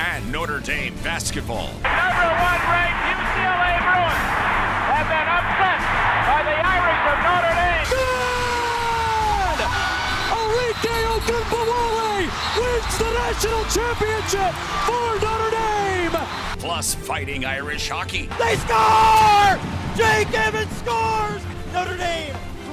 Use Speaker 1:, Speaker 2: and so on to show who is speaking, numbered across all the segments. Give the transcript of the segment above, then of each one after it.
Speaker 1: And Notre Dame basketball.
Speaker 2: Number one ranked UCLA Bruins have been upset by the Irish of Notre Dame.
Speaker 3: Good! Arike Ogunbowale wins the national championship for Notre Dame.
Speaker 1: Plus fighting Irish hockey.
Speaker 4: They score! Jake Evans scores! Notre Dame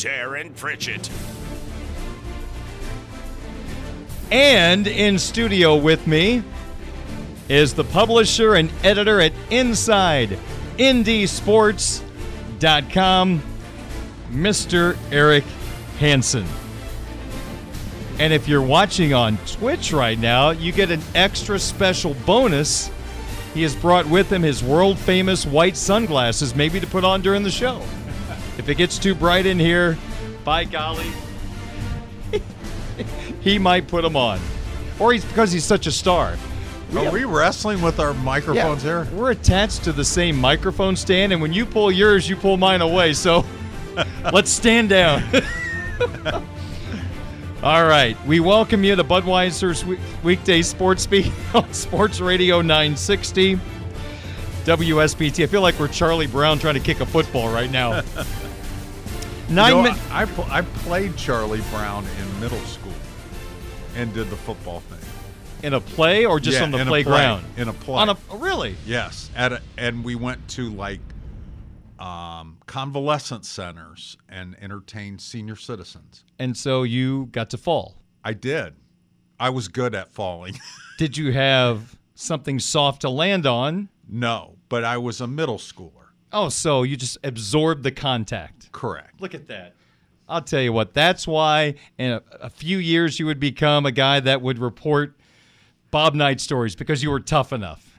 Speaker 1: Darin Pritchett.
Speaker 5: And in studio with me is the publisher and editor at Inside IndieSports.com, Mr. Eric Hansen. And if you're watching on Twitch right now, you get an extra special bonus. He has brought with him his world famous white sunglasses, maybe to put on during the show. If it gets too bright in here, by golly, he might put them on. Or he's because he's such a star.
Speaker 6: Are we wrestling with our microphones
Speaker 5: Yeah,
Speaker 6: here?
Speaker 5: We're attached to the same microphone stand, and when you pull yours, you pull mine away. So let's stand down. All right. We welcome you to Budweiser's weekday sports beat on Sports Radio 960. WSBT. I feel like we're Charlie Brown trying to kick a football right now. Nine
Speaker 6: You know, I, pl- I played Charlie Brown in middle school and did the football thing.
Speaker 5: in a play or just
Speaker 6: Yeah,
Speaker 5: on the
Speaker 6: in a play.
Speaker 5: playground?
Speaker 6: In a play.
Speaker 5: On a really?
Speaker 6: Yes, at a, and we went to like um, convalescent centers and entertained senior citizens.
Speaker 5: And so you got to fall.
Speaker 6: I did. I was good at falling.
Speaker 5: Did you have something soft to land on?
Speaker 6: no, but I was a middle schooler.
Speaker 5: Oh, so you just absorbed the contact.
Speaker 6: Correct.
Speaker 5: Look at that. I'll tell you what, that's why in a, a few years you would become a guy that would report Bob Knight stories because you were tough enough.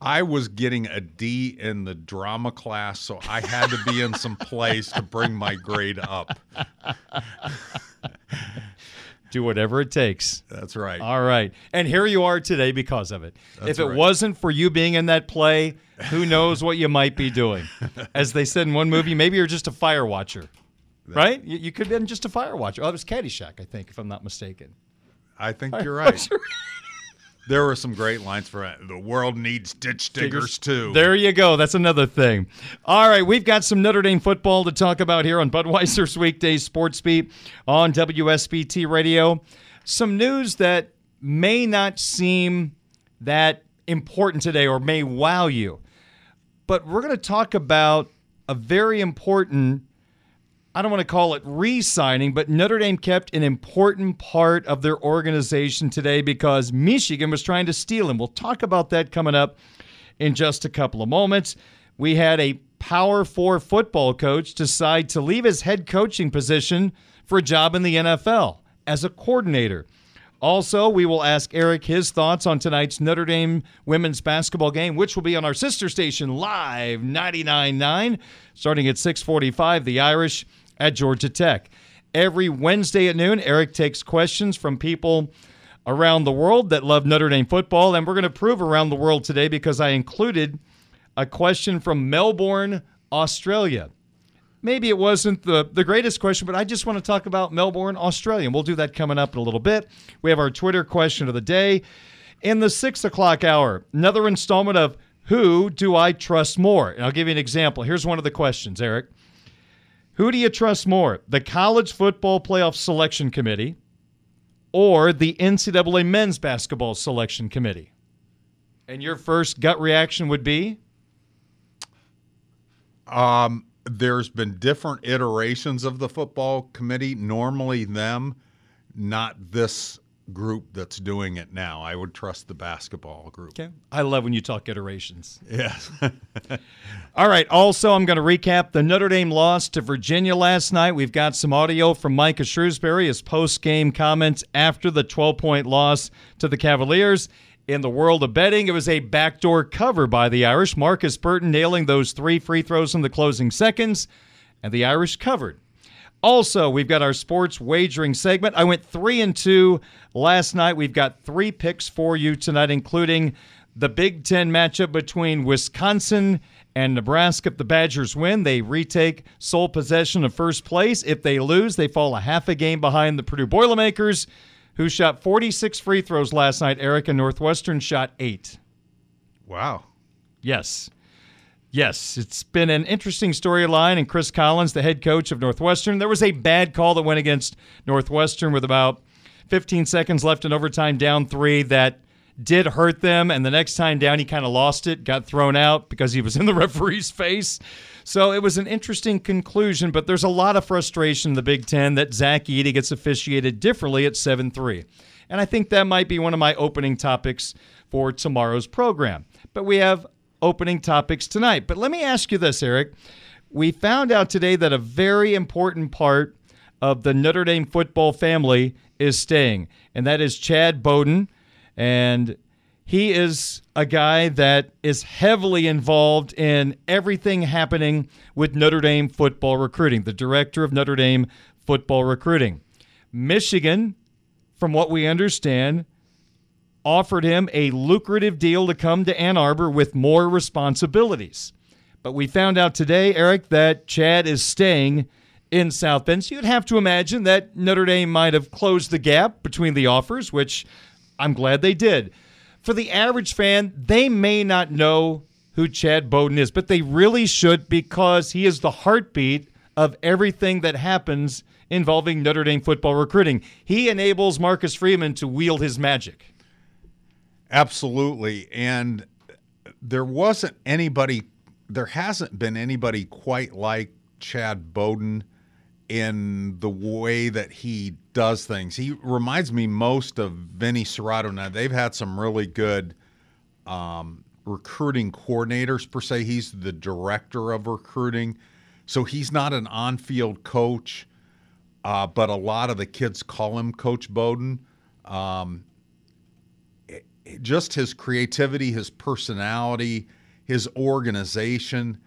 Speaker 6: I was getting a D in the drama class, so I had to be in some plays to bring my grade up.
Speaker 5: Do whatever it takes.
Speaker 6: That's right.
Speaker 5: All right. And here you are today because of it.
Speaker 6: That's
Speaker 5: if it
Speaker 6: right.
Speaker 5: wasn't for you being in that play, who knows what you might be doing? As they said in one movie, maybe you're just a fire watcher. Right? You, you could have been just a fire watcher. Oh, that was Caddyshack, I think, if I'm not mistaken.
Speaker 6: I think you're right. There were some great lines for it. The world needs ditch diggers too.
Speaker 5: There you go. That's another thing. All right, we've got some Notre Dame football to talk about here on Budweiser's Weekday Sports Beat on WSBT Radio. Some news that may not seem that important today or may wow you. But we're going to talk about a very important I don't want to call it re signing, but Notre Dame kept an important part of their organization today because Michigan was trying to steal him. We'll talk about that coming up in just a couple of moments. We had a Power Four football coach decide to leave his head coaching position for a job in the NFL as a coordinator. Also, we will ask Eric his thoughts on tonight's Notre Dame women's basketball game, which will be on our sister station live 99.9, starting at 645, the Irish at Georgia Tech. Every Wednesday at noon, Eric takes questions from people around the world that love Notre Dame football, and we're going to prove around the world today because I included a question from Melbourne, Australia. Maybe it wasn't the, the greatest question, but I just want to talk about Melbourne, Australia. And we'll do that coming up in a little bit. We have our Twitter question of the day. In the six o'clock hour, another installment of Who Do I Trust More? And I'll give you an example. Here's one of the questions, Eric. Who do you trust more, the College Football Playoff Selection Committee or the NCAA Men's Basketball Selection Committee? And your first gut reaction would be?
Speaker 6: Um, there's been different iterations of the football committee. Normally, them, not this group that's doing it now. I would trust the basketball group.
Speaker 5: Okay. I love when you talk iterations.
Speaker 6: Yes.
Speaker 5: All right. Also, I'm going to recap the Notre Dame loss to Virginia last night. We've got some audio from Micah Shrewsberry, his post game comments after the 12 point loss to the Cavaliers. In the world of betting, it was a backdoor cover by the Irish. Markus Burton nailing those three free throws in the closing seconds, and the Irish covered. Also, we've got our sports wagering segment. I went three and two last night. We've got three picks for you tonight, including the Big Ten matchup between Wisconsin and Nebraska. If the Badgers win, they retake sole possession of first place. If they lose, they fall a half a game behind the Purdue Boilermakers who shot 46 free throws last night. Eric and Northwestern shot eight.
Speaker 6: Wow.
Speaker 5: Yes. Yes, it's been an interesting storyline. And Chris Collins, the head coach of Northwestern, there was a bad call that went against Northwestern with about 15 seconds left in overtime, down three, that did hurt them. And the next time down, he kind of lost it, got thrown out because he was in the referee's face. So it was an interesting conclusion, but there's a lot of frustration in the Big Ten that Zach Edey gets officiated differently at 7 3. And I think that might be one of my opening topics for tomorrow's program. But we have opening topics tonight. But let me ask you this, Eric. We found out today that a very important part of the Notre Dame football family is staying, and that is Chad Bowden. And he is a guy that is heavily involved in everything happening with Notre Dame football recruiting, the director of Notre Dame football recruiting. Michigan, from what we understand, offered him a lucrative deal to come to Ann Arbor with more responsibilities. But we found out today, Eric, that Chad is staying in South Bend. So you'd have to imagine that Notre Dame might have closed the gap between the offers, which I'm glad they did for the average fan, they may not know who Chad Bowden is, but they really should because he is the heartbeat of everything that happens involving Notre Dame football recruiting. He enables Marcus Freeman to wield his magic.
Speaker 6: Absolutely. And there wasn't anybody, there hasn't been anybody quite like Chad Bowden in the way that he does things. He reminds me most of Vinny Cerrato. Now they've had some really good um, recruiting coordinators per se. He's the director of recruiting, so he's not an on-field coach. Uh, but a lot of the kids call him Coach Bowden. Um, just his creativity, his personality, his organization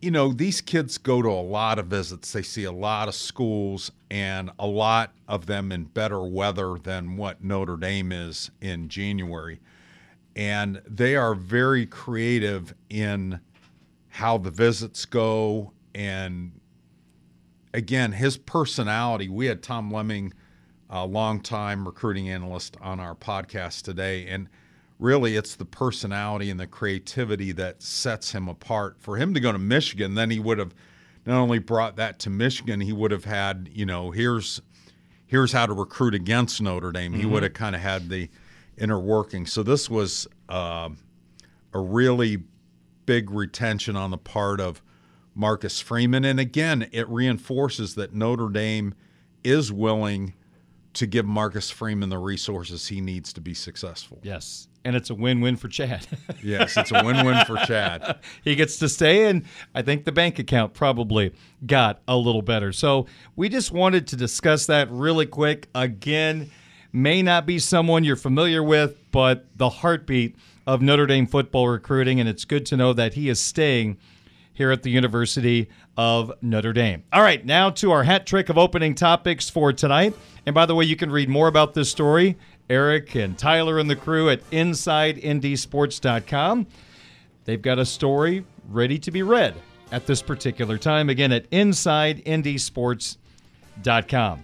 Speaker 6: you know, these kids go to a lot of visits. They see a lot of schools and a lot of them in better weather than what Notre Dame is in January. And they are very creative in how the visits go. And again, his personality. We had Tom Lemming, a longtime recruiting analyst, on our podcast today. And really it's the personality and the creativity that sets him apart. For him to go to Michigan, then he would have not only brought that to Michigan, he would have had, you know, here's here's how to recruit against Notre Dame. Mm-hmm. He would have kind of had the inner working. So this was uh, a really big retention on the part of Marcus Freeman. And again, it reinforces that Notre Dame is willing to give Marcus Freeman the resources he needs to be successful.
Speaker 5: Yes and it's a win-win for Chad.
Speaker 6: yes, it's a win-win for Chad.
Speaker 5: he gets to stay, and I think the bank account probably got a little better. So we just wanted to discuss that really quick. Again, may not be someone you're familiar with, but the heartbeat of Notre Dame football recruiting, and it's good to know that he is staying here at the University of Notre Dame. All right, now to our hat trick of opening topics for tonight. And by the way, you can read more about this story Eric and Tyler and the crew at InsideNDSports.com. they've got a story ready to be read at this particular time. Again, at InsideNDSports.com.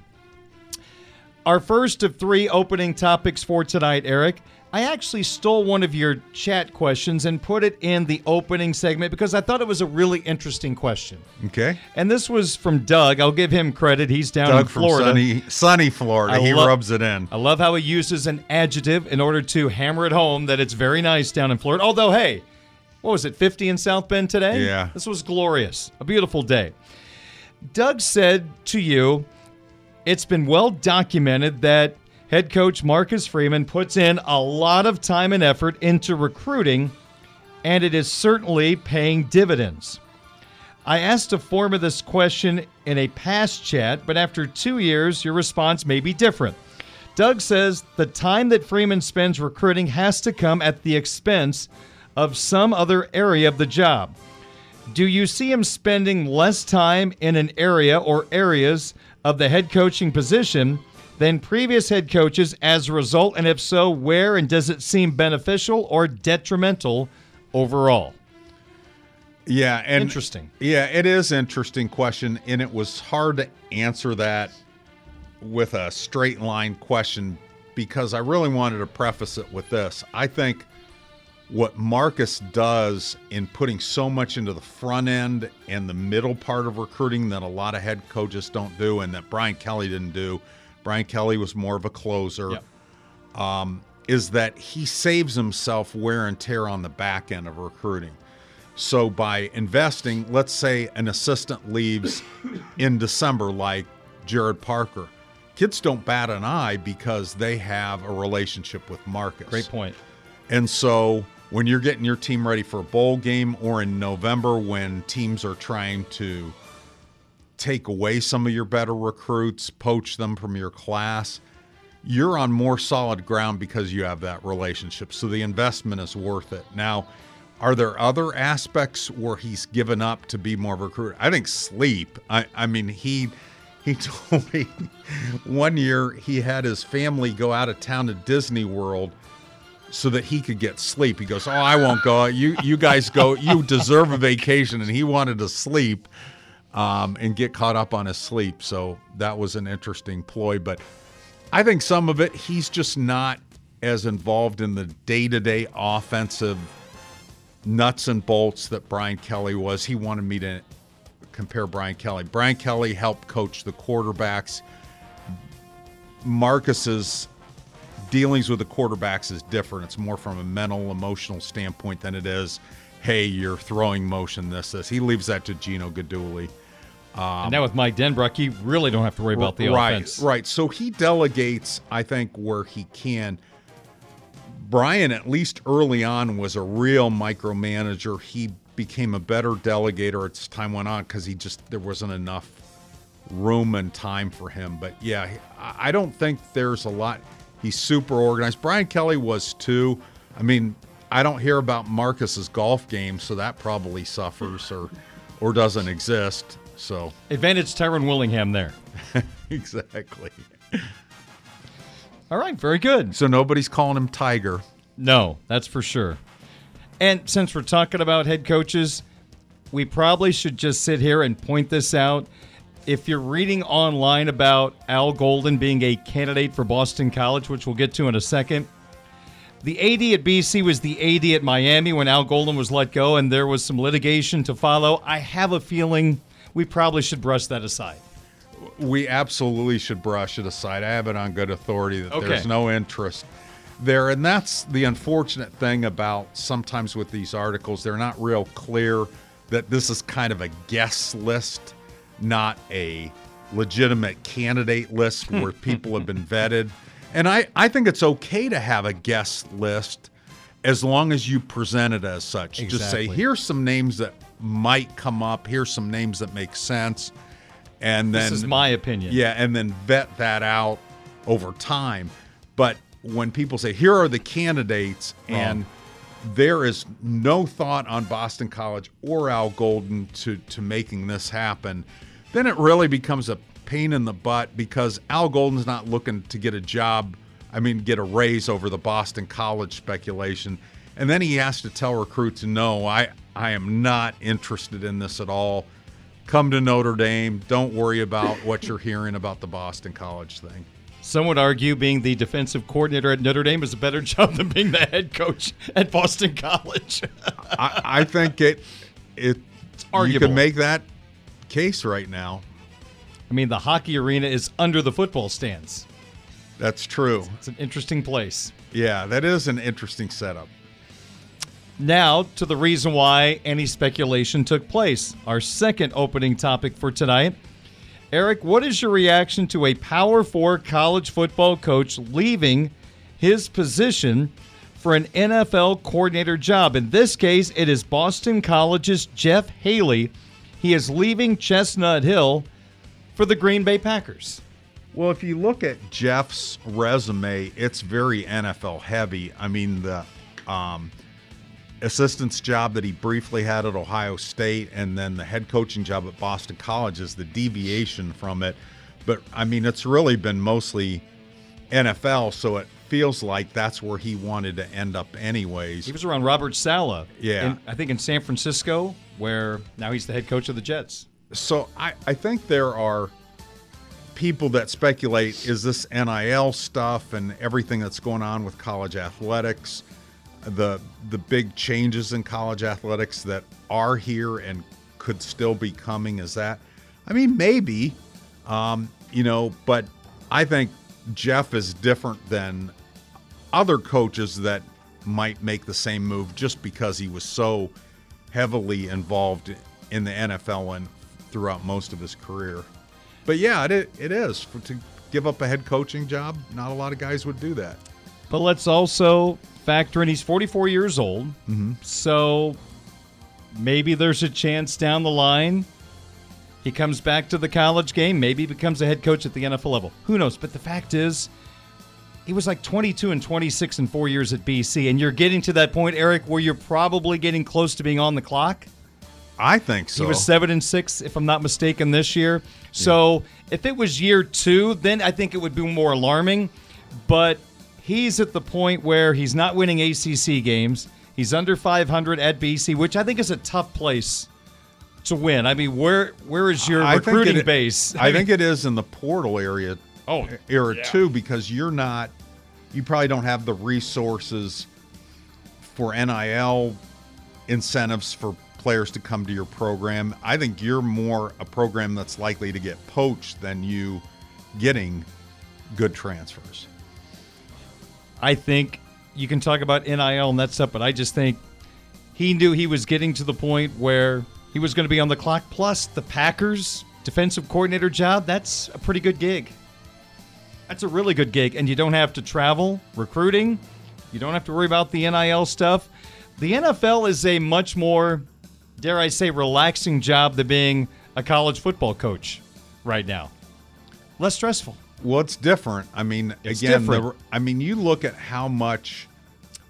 Speaker 5: Our first of three opening topics for tonight, Eric. I actually stole one of your chat questions and put it in the opening segment because I thought it was a really interesting question.
Speaker 6: Okay.
Speaker 5: And this was from Doug. I'll give him credit. He's down
Speaker 6: Doug
Speaker 5: in Florida.
Speaker 6: from sunny, sunny Florida.
Speaker 5: I
Speaker 6: he
Speaker 5: lo-
Speaker 6: rubs it in.
Speaker 5: I love how he uses an adjective in order to hammer it home that it's very nice down in Florida. Although, hey, what was it, 50 in South Bend today?
Speaker 6: Yeah.
Speaker 5: This was glorious. A beautiful day. Doug said to you, it's been well documented that head coach Marcus Freeman puts in a lot of time and effort into recruiting, and it is certainly paying dividends. I asked a form of this question in a past chat, but after two years, your response may be different. Doug says the time that Freeman spends recruiting has to come at the expense of some other area of the job. Do you see him spending less time in an area or areas of the head coaching position than previous head coaches as a result? And if so, where? And does it seem beneficial or detrimental overall?
Speaker 6: Yeah, and
Speaker 5: Interesting.
Speaker 6: Yeah, it is interesting question, and it was hard to answer that with a straight line question because I really wanted to preface it with this. I think what Marcus does in putting so much into the front end and the middle part of recruiting that a lot of head coaches don't do, and that Brian Kelly didn't do. Brian Kelly was more of a closer. Um, is that he saves himself wear and tear on the back end of recruiting. So by investing, let's say an assistant leaves in December, like Jared Parker, kids don't bat an eye because they have a relationship with Marcus.
Speaker 5: Great point.
Speaker 6: And so when you're getting your team ready for a bowl game or in November when teams are trying to take away some of your better recruits, poach them from your class, you're on more solid ground because you have that relationship. So the investment is worth it. Now, are there other aspects where he's given up to be more of a recruiter? I think sleep. I, I mean, he he told me one year he had his family go out of town to Disney World so that he could get sleep. He goes, "Oh, I won't go. You you guys go. You deserve a vacation." And he wanted to sleep um, and get caught up on his sleep. So that was an interesting ploy. But I think some of it he's just not as involved in the day to day offensive nuts and bolts that Brian Kelly was. He wanted me to compare Brian Kelly. Brian Kelly helped coach the quarterbacks. Marcus's dealings with the quarterbacks is different. It's more from a mental, emotional standpoint than it is, hey, you're throwing motion, this, this. He leaves that to Gino Guidugli.
Speaker 5: Um, and now with Mike Denbrock, you really don't have to worry about the
Speaker 6: right,
Speaker 5: offense.
Speaker 6: Right. So he delegates, I think, where he can. Brian, at least early on, was a real micromanager. He became a better delegator as time went on because he just there wasn't enough room and time for him. But yeah, I I don't think there's a lot. He's super organized. Brian Kelly was too. I mean, I don't hear about Marcus's golf game, so that probably suffers or or doesn't exist. So
Speaker 5: Advantage Tyrone Willingham there.
Speaker 6: exactly.
Speaker 5: All right, very good.
Speaker 6: So nobody's calling him Tiger.
Speaker 5: No, that's for sure. And since we're talking about head coaches, we probably should just sit here and point this out. If you're reading online about Al Golden being a candidate for Boston College, which we'll get to in a second, the AD at BC was the AD at Miami when Al Golden was let go, and there was some litigation to follow. I have a feeling we probably should brush that aside.
Speaker 6: We absolutely should brush it aside. I have it on good authority that
Speaker 5: Okay.
Speaker 6: there's no interest there. And that's the unfortunate thing about sometimes with these articles, they're not real clear that this is kind of a guest list, not a legitimate candidate list hmm. where people have been vetted. And I, I think it's okay to have a guest list as long as you present it as such. Just say, here's some names that might come up, here's some names that make sense. And then
Speaker 5: This is my opinion.
Speaker 6: yeah, and then vet that out over time. But when people say, here are the candidates, and there is no thought on Boston College or Al Golden to, to making this happen, then it really becomes a pain in the butt because Al Golden's not looking to get a job, I mean, get a raise over the Boston College speculation. And then he has to tell recruits, no, I, I am not interested in this at all. Come to Notre Dame. Don't worry about what you're hearing about the Boston College thing.
Speaker 5: Some would argue being the defensive coordinator at Notre Dame is a better job than being the head coach at Boston College.
Speaker 6: I, I think it it you
Speaker 5: arguable.
Speaker 6: can make that case right now.
Speaker 5: I mean, the hockey arena is under the football stands.
Speaker 6: That's true.
Speaker 5: It's an interesting place.
Speaker 6: Yeah, that is an interesting setup.
Speaker 5: Now, to the reason why any speculation took place. Our second opening topic for tonight. Eric, what is your reaction to a Power Four college football coach leaving his position for an NFL coordinator job? In this case, it is Boston College's Jeff Hafley. He is leaving Chestnut Hill for the Green Bay Packers.
Speaker 6: Well, if you look at Jeff's resume, it's very NFL heavy. I mean, the um, assistant's job that he briefly had at Ohio State and then the head coaching job at Boston College is the deviation from it. But I mean, it's really been mostly NFL, so it feels like that's where he wanted to end up, anyways.
Speaker 5: He was around Robert Saleh.
Speaker 6: Yeah.
Speaker 5: in- I think in San Francisco, where now he's the head coach of the Jets.
Speaker 6: So I, I think there are people that speculate is this NIL stuff and everything that's going on with college athletics, the the big changes in college athletics that are here and could still be coming. Is that? I mean, maybe, um, you know, but I think Jeff is different than other coaches that might make the same move just because he was so heavily involved in the NFL and throughout most of his career. But yeah, it, it is for, to give up a head coaching job. Not a lot of guys would do that.
Speaker 5: But let's also factor in he's 44 years old.
Speaker 6: Mm-hmm.
Speaker 5: So maybe there's a chance down the line he comes back to the college game. Maybe he becomes a head coach at the NFL level. Who knows? But the fact is, he was like 22 and 26 in four years at BC. And you're getting to that point, Eric, where you're probably getting close to being on the clock.
Speaker 6: I think so.
Speaker 5: He was seven and six, if I'm not mistaken, this year. So if it was year two, then I think it would be more alarming. But he's at the point where he's not winning ACC games. He's under 500 at BC, which I think is a tough place to win. I mean, where where is your
Speaker 6: I
Speaker 5: recruiting
Speaker 6: it-
Speaker 5: base?
Speaker 6: I think it is in the portal area.
Speaker 5: Oh,
Speaker 6: era
Speaker 5: yeah.
Speaker 6: too, because you're not, you probably don't have the resources for NIL incentives for players to come to your program. I think you're more a program that's likely to get poached than you getting good transfers.
Speaker 5: I think you can talk about NIL and that stuff, but I just think he knew he was getting to the point where he was going to be on the clock. Plus, the Packers defensive coordinator job, that's a pretty good gig. That's a really good gig. And you don't have to travel recruiting, you don't have to worry about the NIL stuff. The NFL is a much more, dare I say, relaxing job than being a college football coach right now. Less stressful.
Speaker 6: Well, it's different. I mean,
Speaker 5: It's
Speaker 6: again, the. I mean, you look at how much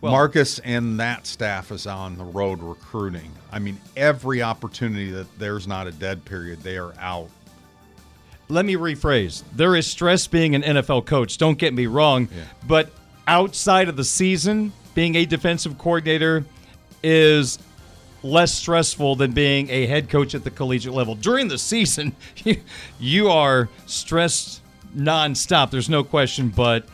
Speaker 5: Well-
Speaker 6: Marcus and that staff is on the road recruiting. I mean, every opportunity that there's not a dead period, they are out.
Speaker 5: let me rephrase. There is stress being an NFL coach. Don't get me wrong, but outside of the season, being a defensive coordinator is less stressful than being a head coach at the collegiate level. During the season, you, you are stressed nonstop. There's no question. But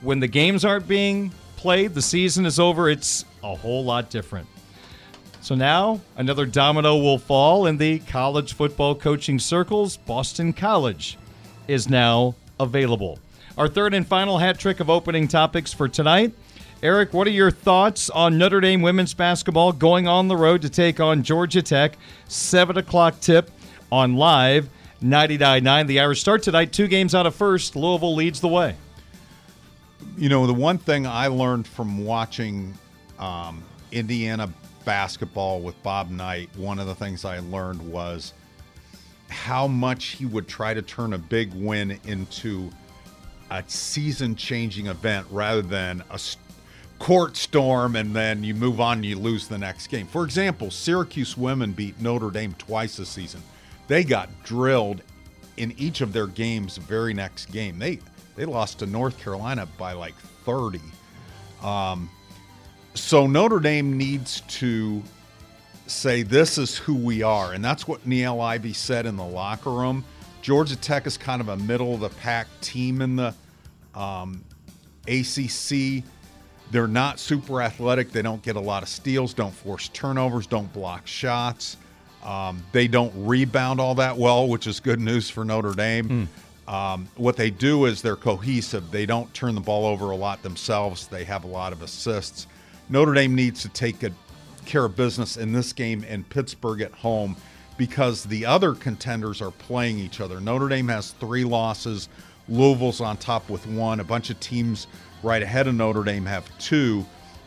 Speaker 5: when the games aren't being played, the season is over. It's a whole lot different. So now another domino will fall in the college football coaching circles. Boston College is now available. Our third and final hat trick of opening topics for tonight. Eric, what are your thoughts on Notre Dame women's basketball going on the road to take on Georgia Tech? 7 o'clock tip on live 99.9. The Irish start tonight, two games out of first. Louisville leads the way.
Speaker 6: You know, the one thing I learned from watching um, Indiana basketball with Bob Knight, one of the things I learned was how much he would try to turn a big win into a season changing event rather than a court storm and then you move on and you lose the next game. For example, Syracuse women beat Notre Dame twice this season. They got drilled in each of their games very next game. They they lost to North Carolina by like 30. Um, So Notre Dame needs to say this is who we are, and that's what Niele Ivey said in the locker room. Georgia Tech is kind of a middle of the pack team in the um, ACC. They're not super athletic. They don't get a lot of steals, don't force turnovers, don't block shots. Um, they don't rebound all that well, which is good news for Notre Dame. Mm. Um, what they do is they're cohesive. They don't turn the ball over a lot themselves. They have a lot of assists. Notre Dame needs to take a, care of business in this game in Pittsburgh at home because the other contenders are playing each other. Notre Dame has three losses. Louisville's on top with one. A bunch of teams right ahead of Notre Dame have two.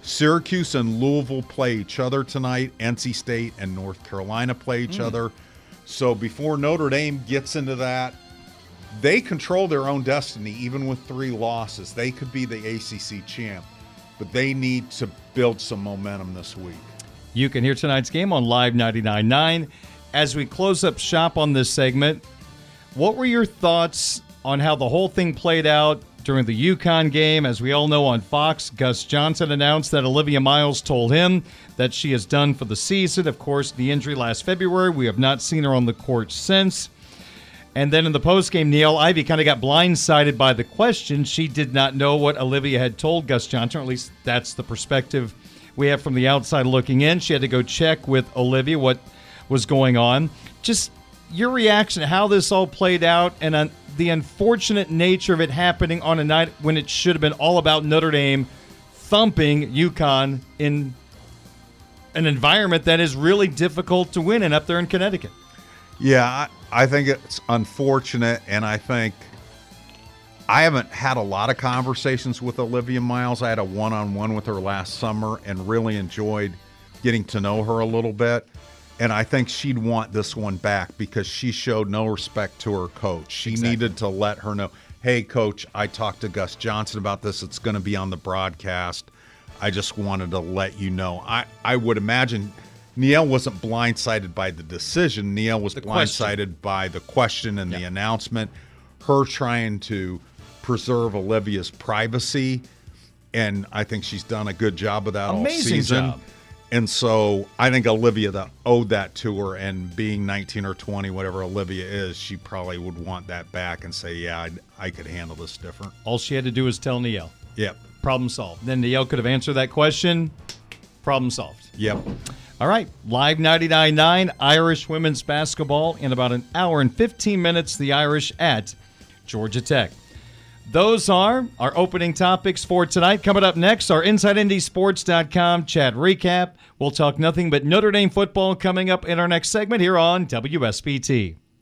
Speaker 6: Syracuse and Louisville play each other tonight. NC State and North Carolina play each mm. other. So before Notre Dame gets into that, they control their own destiny, even with three losses. They could be the ACC champ, but they need to build some momentum this week.
Speaker 5: You can hear tonight's game on Live 99.9. As we close up shop on this segment, what were your thoughts on how the whole thing played out during the UConn game. As we all know on Fox, Gus Johnson announced that Olivia Miles told him that she is done for the season. Of course, the injury last February, we have not seen her on the court since. And then in the postgame, Niele Ivey kind of got blindsided by the question. She did not know what Olivia had told Gus Johnson, or at least that's the perspective we have from the outside looking in. She had to go check with Olivia what was going on. Just your reaction, how this all played out, and uh, the unfortunate nature of it happening on a night when it should have been all about Notre Dame thumping UConn in an environment that is really difficult to win in up there in Connecticut.
Speaker 6: Yeah, I, I think it's unfortunate, and I think I haven't had a lot of conversations with Olivia Miles. I had a one on one with her last summer and really enjoyed getting to know her a little bit. And I think she'd want this one back because she showed no respect to her coach. She exactly. needed to let her know, hey, coach, I talked to Gus Johnson about this. It's going to be on the broadcast. I just wanted to let you know. I, I would imagine Niele wasn't blindsided by the decision. Niele was the blindsided question. by the question and the announcement, her trying to preserve Olivia's privacy. And I think she's done a good job of that
Speaker 5: Amazing
Speaker 6: all season.
Speaker 5: Job.
Speaker 6: And so I think Olivia that owed that to her, and being 19 or 20, whatever Olivia is, she probably would want that back and say, "Yeah, I, I could handle this different."
Speaker 5: All she had to do was tell Niele.
Speaker 6: Yep.
Speaker 5: Problem solved. Then Niele could have answered that question. Problem solved.
Speaker 6: Yep.
Speaker 5: All right. Live 99.9 Irish women's basketball in about an hour and 15 minutes. The Irish at Georgia Tech. Those are our opening topics for tonight. Coming up next, our InsideNDSports.com chat recap. We'll talk nothing but Notre Dame football coming up in our next segment here on WSBT.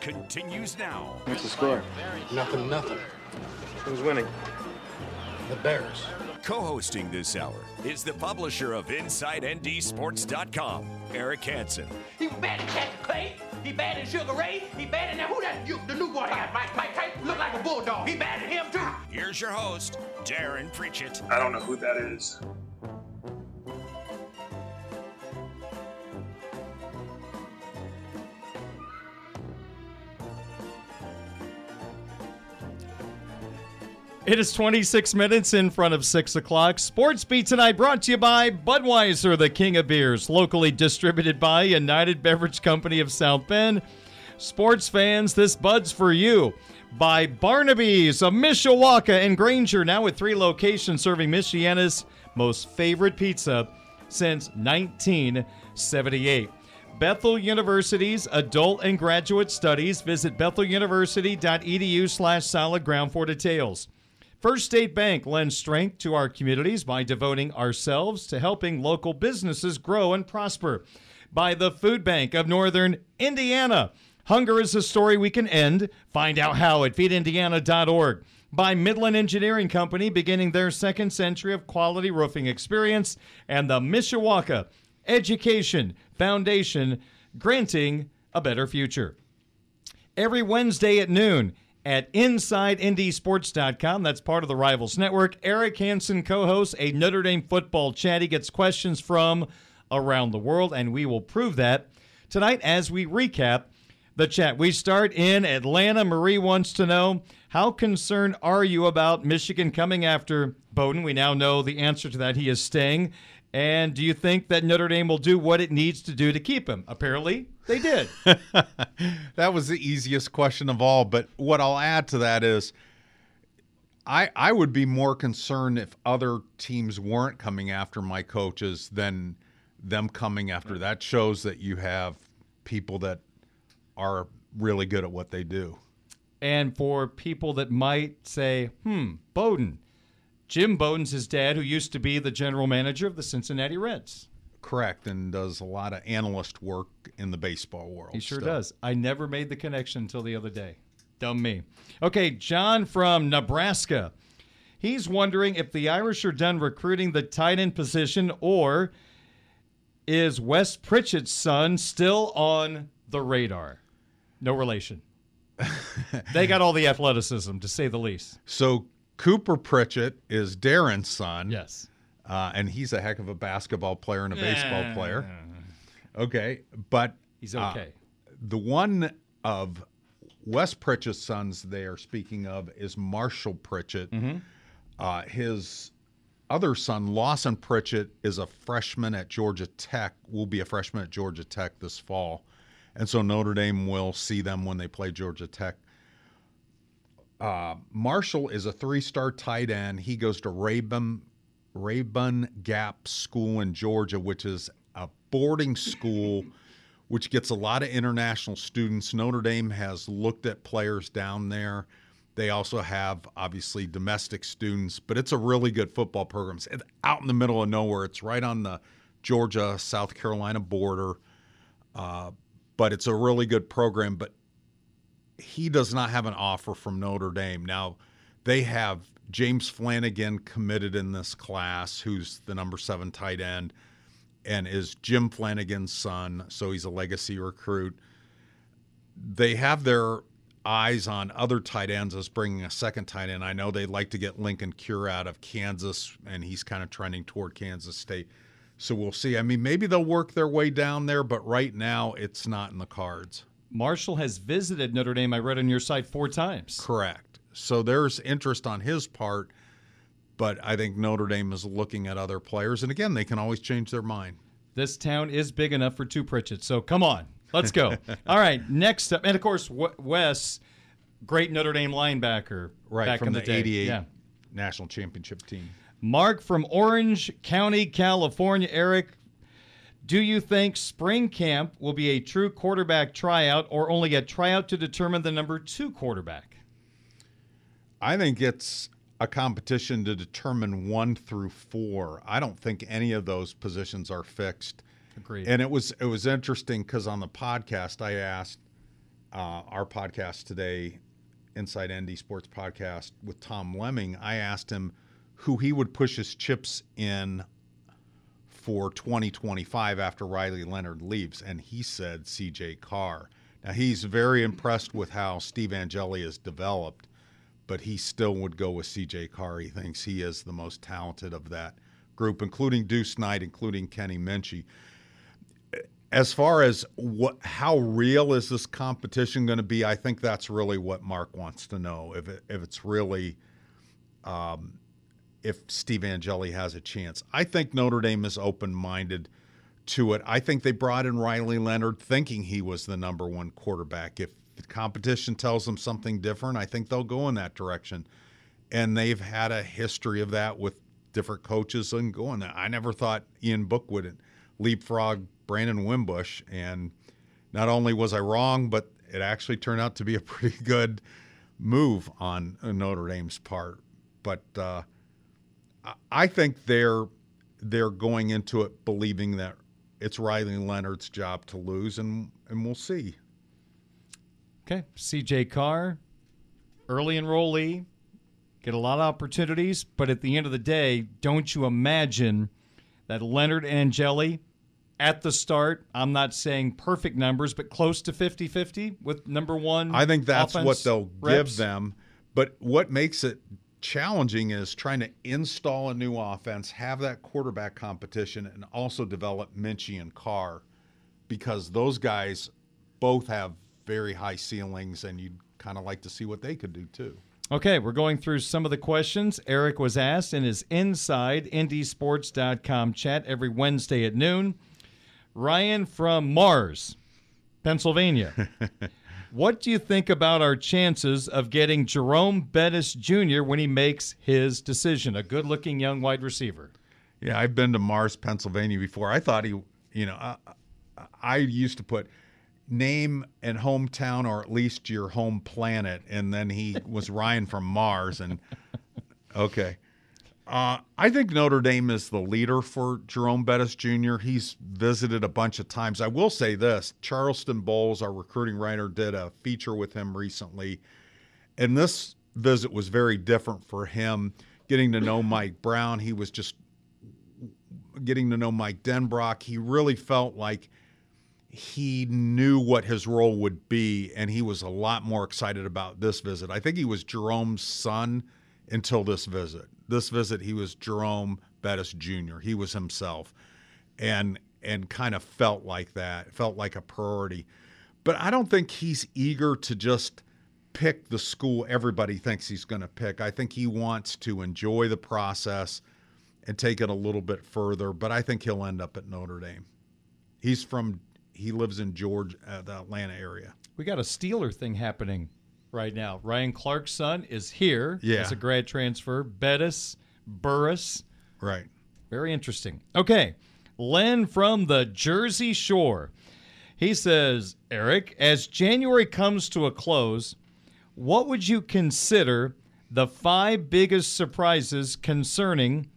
Speaker 1: Continues now.
Speaker 7: What's the score?
Speaker 8: Nothing, nothing.
Speaker 7: Who's winning?
Speaker 8: The Bears.
Speaker 1: Co-hosting this hour is the publisher of InsideNDSports.com, Eric Hansen.
Speaker 9: He bad in Captain Clay. He bad in Sugar Ray. He bad in that. Who that? You, the new boy got Mike Mike Tyson. Look like a bulldog. He bad in him too.
Speaker 1: Here's your host, Darin Pritchett.
Speaker 10: I don't know who that is.
Speaker 5: It is 26 minutes in front of 6 o'clock. Sports Beat tonight brought to you by Budweiser, the king of beers, locally distributed by United Beverage Company of South Bend. Sports fans, this Bud's for you. By Barnaby's of Mishawaka and Granger, now with three locations serving Michiana's most favorite pizza since 1978. Bethel University's Adult and Graduate Studies. Visit betheluniversity.edu slash solid ground for details. First State Bank lends strength to our communities by devoting ourselves to helping local businesses grow and prosper. By the Food Bank of Northern Indiana. Hunger is a story we can end. Find out how at feedindiana.org. by Midland Engineering Company, beginning their second century of quality roofing experience, and the Mishawaka Education Foundation, granting a better future. Every Wednesday at noon at InsideNDSports.com. that's part of the Rivals Network, Eric Hansen co hosts a Notre Dame football chat. He gets questions from around the world, and we will prove that tonight as we recap the chat. We start in Atlanta. Marie wants to know how concerned are you about Michigan coming after Bowden? We now know the answer to that. He is staying. And do you think that Notre Dame will do what it needs to do to keep him? Apparently, they did.
Speaker 6: that was the easiest question of all. But what I'll add to that is I, I would be more concerned if other teams weren't coming after my coaches than them coming after. That shows that you have people that are really good at what they do.
Speaker 5: And for people that might say, hmm, Bowden, Jim Bowden's his dad, who used to be the general manager of the Cincinnati Reds.
Speaker 6: Correct, and does a lot of analyst work in the baseball world.
Speaker 5: He sure
Speaker 6: still.
Speaker 5: does. I never made the connection until the other day. Dumb me. Okay, John from Nebraska. He's wondering if the Irish are done recruiting the tight end position or is Wes Pritchett's son still on the radar? No relation. they got all the athleticism, to say the least.
Speaker 6: So Cooper Pritchett is Darin's son.
Speaker 5: Yes.
Speaker 6: Uh, and he's a heck of a basketball player and a baseball player. Okay, but
Speaker 5: he's
Speaker 6: uh,
Speaker 5: okay.
Speaker 6: the one of Wes Pritchett's sons they are speaking of is Marshall Pritchett.
Speaker 5: Mm-hmm.
Speaker 6: Uh, his other son, Lawson Pritchett, is a freshman at Georgia Tech. Will be a freshman at Georgia Tech this fall, and so Notre Dame will see them when they play Georgia Tech. Uh, Marshall is a three-star tight end. He goes to Rabun Rabun Gap School in Georgia, which is boarding school which gets a lot of international students. Notre Dame has looked at players down there. They also have obviously domestic students, but it's a really good football program. It's out in the middle of nowhere. It's right on the Georgia South Carolina border, uh, but it's a really good program. But he does not have an offer from Notre Dame. Now, they have James Flanagan committed in this class, who's the number seven tight end, and is Jim Flanagan's son, so he's a legacy recruit. They have their eyes on other tight ends as bringing a second tight end. I know they like to get Linkon Cure out of Kansas, and he's kind of trending toward Kansas State. So we'll see. I mean, maybe they'll work their way down there, but right now it's not in the cards.
Speaker 5: Marshall has visited Notre Dame, I read on your site, four times.
Speaker 6: Correct. So there's interest on his part, but I think Notre Dame is looking at other players. And again, they can always change their mind.
Speaker 5: This town is big enough for two Pritchett, so come on. Let's go. All right, next up. And of course, Wes, great Notre Dame linebacker.
Speaker 6: Right, from the,
Speaker 5: the,
Speaker 6: 88
Speaker 5: Yeah.
Speaker 6: national championship team.
Speaker 5: Mark from Orange County, California. Eric, do you think spring camp will be a true quarterback tryout or only a tryout to determine the number two quarterback?
Speaker 6: I think it's a competition to determine one through four. I don't think any of those positions are fixed.
Speaker 5: Agreed.
Speaker 6: And it was it was interesting because on the podcast I asked uh, our podcast today, Inside ND Sports Podcast with Tom Lemming. I asked him who he would push his chips in for 2025 after Riley Leonard leaves, and he said C.J. Carr. Now he's very impressed with how Steve Angeli has developed, but he still would go with C.J. Carr. He thinks he is the most talented of that group, including Deuce Knight, including Kenny Minchey as far as what how real is this competition going to be, I think that's really what Mark wants to know. If it, if it's really um, if Steve Angeli has a chance. I think Notre Dame is open minded to it. I think they brought in Riley Leonard thinking he was the number one quarterback. If competition tells them something different, I think they'll go in that direction. And they've had a history of that with different coaches and going. I never thought Ian Book would leapfrog Brandon Wimbush. And not only was I wrong, but it actually turned out to be a pretty good move on Notre Dame's part. But uh, I think they're they're going into it believing that it's Riley Leonard's job to lose, and and we'll see.
Speaker 5: Okay, C.J. Carr, early enrollee, get a lot of opportunities, but at the end of the day, don't you imagine that Leonard Angeli at the start, I'm not saying perfect numbers, but close to 50 50 with number one?
Speaker 6: I think that's what they'll
Speaker 5: reps?
Speaker 6: give them. But what makes it challenging is trying to install a new offense, have that quarterback competition, and also develop Minchey and Carr because those guys both have very high ceilings, and you'd kind of like to see what they could do too.
Speaker 5: Okay, we're going through some of the questions Eric was asked in his InsideNDSports.com chat every Wednesday at noon. Ryan from Mars, Pennsylvania. what do you think about our chances of getting Jerome Bettis Jr. when he makes his decision? A good looking young wide receiver.
Speaker 6: Yeah, I've been to Mars, Pennsylvania before. I thought he, you know, I, I used to put name and hometown or at least your home planet, and then he was Ryan from Mars. And okay, uh, I think Notre Dame is the leader for Jerome Bettis Jr. He's visited a bunch of times. I will say this: Charleston Bowles, our recruiting writer, did a feature with him recently, and this visit was very different for him. Getting to know Mike Brown, he was just getting to know Mike Denbrock. He really felt like he knew what his role would be, and he was a lot more excited about this visit. I think he was Jerome's son until this visit. This visit, he was Jerome Bettis Jr. He was himself, and and kind of felt like that, felt like a priority. But I don't think he's eager to just pick the school everybody thinks he's going to pick. I think he wants to enjoy the process and take it a little bit further. But I think he'll end up at Notre Dame. He's from he lives in George, uh, the Atlanta area.
Speaker 5: We got a Steeler thing happening right now. Ryan Clark's son is here
Speaker 6: Yeah.
Speaker 5: as a grad transfer. Bettis, Burris.
Speaker 6: Right.
Speaker 5: Very interesting. Okay. Len from the Jersey Shore. He says, Eric, as January comes to a close, what would you consider the five biggest surprises concerning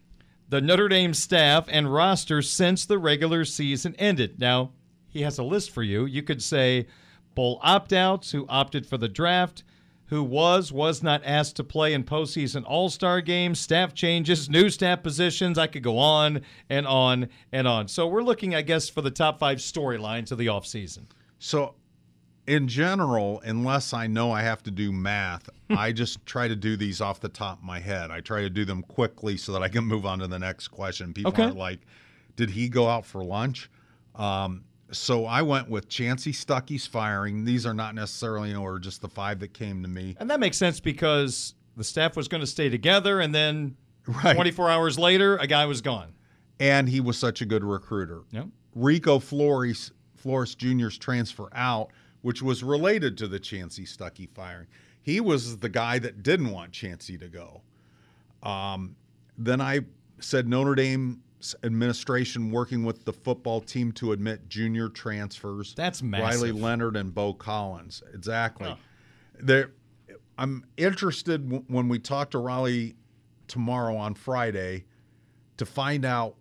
Speaker 5: the Notre Dame staff and roster since the regular season ended? Now, he has a list for you. You could say bowl opt outs, who opted for the draft, who was, was not asked to play in postseason all star games, staff changes, new staff positions. I could go on and on and on. So we're looking, I guess, for the top five storylines of the offseason.
Speaker 6: So, in general, unless I know I have to do math, I just try to do these off the top of my head. I try to do them quickly so that I can move on to the next question. People
Speaker 5: Okay.
Speaker 6: aren't like, did he go out for lunch? Um, so I went with Chansi Stuckey's firing. These are not necessarily in order, just the five that came to me.
Speaker 5: And that makes sense because the staff was going to stay together, and then
Speaker 6: Right.
Speaker 5: 24 hours later, a guy was gone.
Speaker 6: And he was such a good recruiter.
Speaker 5: Yep.
Speaker 6: Rico Flores, Flores Jr.'s transfer out, which was related to the Chansi Stuckey firing. He was the guy that didn't want Chansi to go. Um, then I said Notre Dame's administration working with the football team to admit junior transfers.
Speaker 5: That's
Speaker 6: Riley. Leonard and Beaux Collins. Exactly.
Speaker 5: Oh.
Speaker 6: There, I'm interested w- when we talk to Riley tomorrow on Friday to find out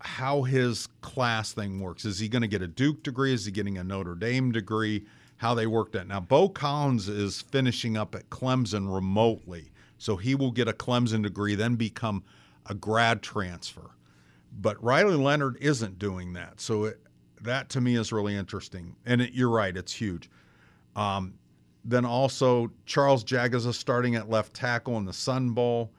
Speaker 6: how his class thing works. Is he going to get a Duke degree? Is he getting a Notre Dame degree? How they worked it. Now, Beaux Collins is finishing up at Clemson remotely, so he will get a Clemson degree, then become a grad transfer. But Riley Leonard isn't doing that, so it, that to me is really interesting. And it, you're right, it's huge. Um, then also Charles Jagusah starting at left tackle in the Sun Bowl.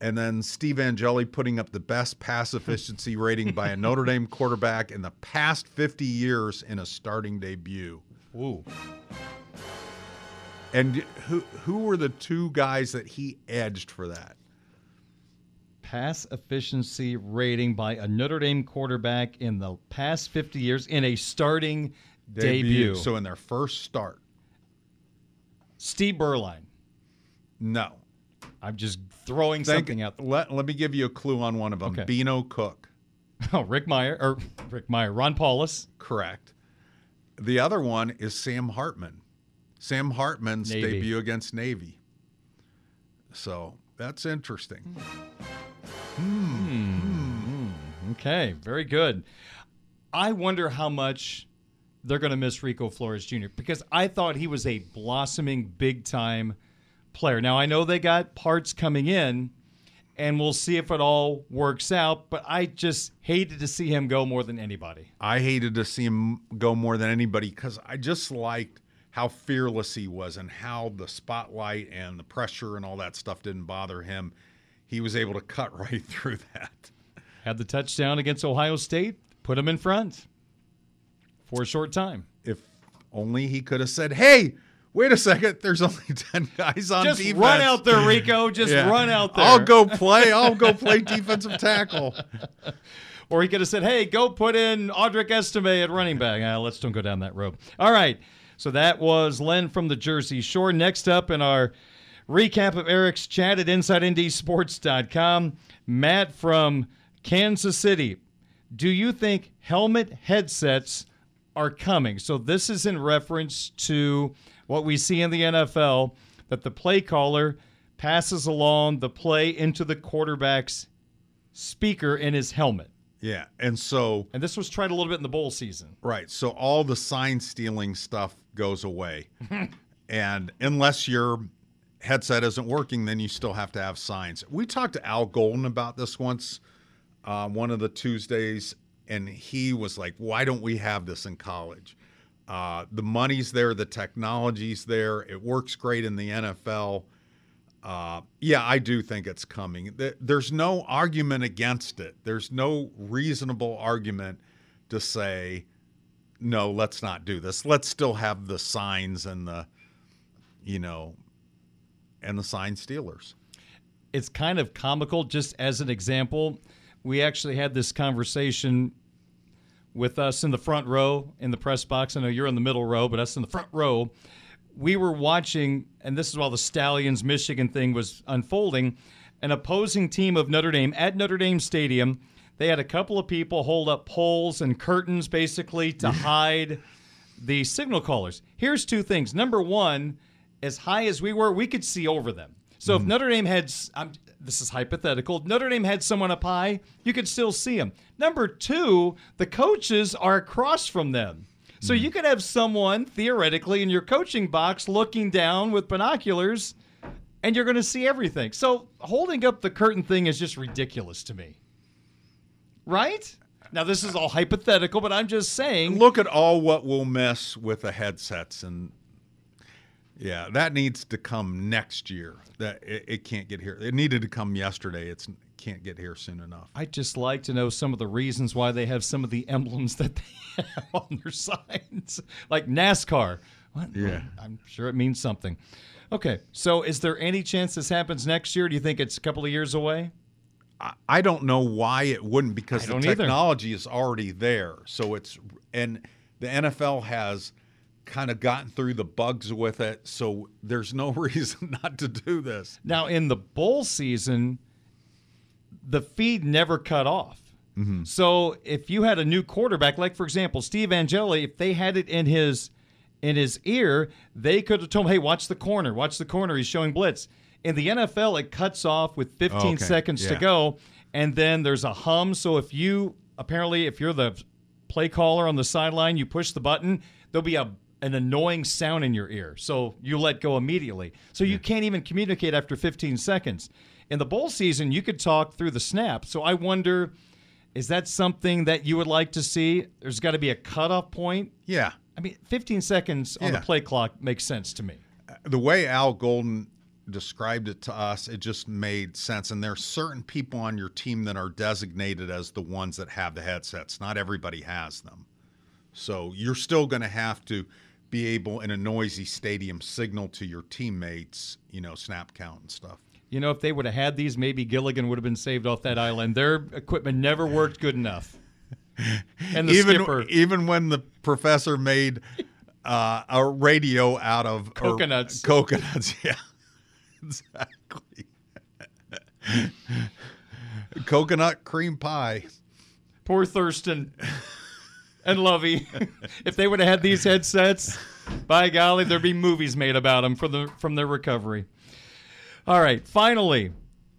Speaker 6: And then Steve Angeli putting up the best pass efficiency rating by a Notre Dame quarterback in the past 50 years in a starting debut.
Speaker 5: Ooh.
Speaker 6: And who who were the two guys that he edged for that?
Speaker 5: Pass efficiency rating by a Notre Dame quarterback in the past 50 years in a starting debut.
Speaker 6: So in their first start.
Speaker 5: Steve Beuerlein.
Speaker 6: No.
Speaker 5: I'm just throwing
Speaker 6: Think-
Speaker 5: something out.
Speaker 6: Let, let me give you a clue on one of them.
Speaker 5: Okay.
Speaker 6: Beano Cook.
Speaker 5: Oh, Rick Mirer or Rick Mirer, Ron Powlus.
Speaker 6: Correct. The other one is Sam Hartman. Sam Hartman's
Speaker 5: Navy.
Speaker 6: debut against Navy. So that's interesting. Hmm. Hmm.
Speaker 5: Okay, very good. I wonder how much they're going to miss Rico Flores Jr. because I thought he was a blossoming big time player. Now, I know they got parts coming in, and we'll see if it all works out, but I just hated to see him go more than anybody.
Speaker 6: I hated to see him go more than anybody because I just liked how fearless he was and how the spotlight and the pressure and all that stuff didn't bother him. He was able to cut right through that.
Speaker 5: Had the touchdown against Ohio State, put him in front for a short time.
Speaker 6: If only he could have said, "Hey, wait a second, there's only 10 guys on defense.
Speaker 5: Just
Speaker 6: defense."
Speaker 5: run out there, Rico. Just run out there.
Speaker 6: I'll go play. I'll go play defensive tackle.
Speaker 5: Or he could have said, "Hey, go put in Audric Estime at running back." Ah, let's don't go down that road. All right. So that was Len from the Jersey Shore. Next up in our recap of Eric's chat at InsideNDSports.com, Matt from Kansas City. Do you think helmet headsets are coming? So this is in reference to what we see in the NFL that the play caller passes along the play into the quarterback's speaker in his helmet.
Speaker 6: Yeah, and so
Speaker 5: And this was tried a little bit in the bowl season.
Speaker 6: right, so all the sign stealing stuff goes away. and unless your headset isn't working, then you still have to have signs. We talked to Al Golden about this once, uh, one of the Tuesdays, and he was like, "Why don't we have this in college? Uh, the money's there, the technology's there, it works great in the NFL." Uh, yeah, I do think it's coming. There's no argument against it. There's no reasonable argument to say, no, let's not do this. Let's still have the signs and the, you know, and the sign stealers.
Speaker 5: It's kind of comical, just as an example. We actually had this conversation with us in the front row in the press box. I know you're in the middle row, but us in the front row. We were watching, and this is while the Stalions Michigan thing was unfolding, an opposing team of Notre Dame at Notre Dame Stadium. They had a couple of people hold up poles and curtains basically to hide the signal callers. Here's two things. Number one, as high as we were, we could see over them. So if mm-hmm. Notre Dame had, I'm, this is hypothetical, if Notre Dame had someone up high, you could still see them. Number two, the coaches are across from them. So mm-hmm. you could have someone theoretically in your coaching box looking down with binoculars and you're going to see everything. So holding up the curtain thing is just ridiculous to me. Right? Now, this is all hypothetical, but I'm just saying.
Speaker 6: Look at all what we'll mess with the headsets and yeah, that needs to come next year. That it, it can't get here. It needed to come yesterday. It's can't get here soon enough.
Speaker 5: I'd just like to know some of the reasons why they have some of the emblems that they have on their signs, like NASCAR. What?
Speaker 6: Yeah.
Speaker 5: I'm sure it means something. Okay, so is there any chance this happens next year? Do you think it's a couple of years away?
Speaker 6: I, don't know why it wouldn't because the
Speaker 5: don't either.
Speaker 6: technology is already there. So it's and the NFL has kind of gotten through the bugs with it. So there's no reason not to do this.
Speaker 5: Now, in the bowl season, the feed never cut off. Mm-hmm. So if you had a new quarterback, like for example, Steve Angeli, if they had it in his in his ear, they could have told him, "Hey, watch the corner, watch the corner. He's showing blitz." In the NFL, it cuts off with 15
Speaker 6: Okay,
Speaker 5: seconds to go, and then there's a hum. So if you apparently, if you're the play caller on the sideline, you push the button, there'll be a an annoying sound in your ear. So you let go immediately. So you can't even communicate after 15 seconds. In the bowl season, you could talk through the snap. So I wonder is that something that you would like to see? There's got to be a cutoff point.
Speaker 6: Yeah.
Speaker 5: I mean, 15 seconds on the play clock makes sense to me.
Speaker 6: Uh, the way Al Golden described it to us, it just made sense. And there's certain people on your team that are designated as the ones that have the headsets. Not everybody has them. So you're still going to have to be able in a noisy stadium signal to your teammates, you know, snap count and stuff.
Speaker 5: You know, if they would have had these, maybe Gilligan would have been saved off that island. Their equipment never worked good enough. And the
Speaker 6: even
Speaker 5: skipper.
Speaker 6: even when the professor made uh, a radio out of
Speaker 5: Coconuts.
Speaker 6: coconuts, yeah, exactly. Coconut cream pie.
Speaker 5: Poor Thurston and Lovey. if they would have had these headsets, by golly, there'd be movies made about them from the from their recovery. All right, finally,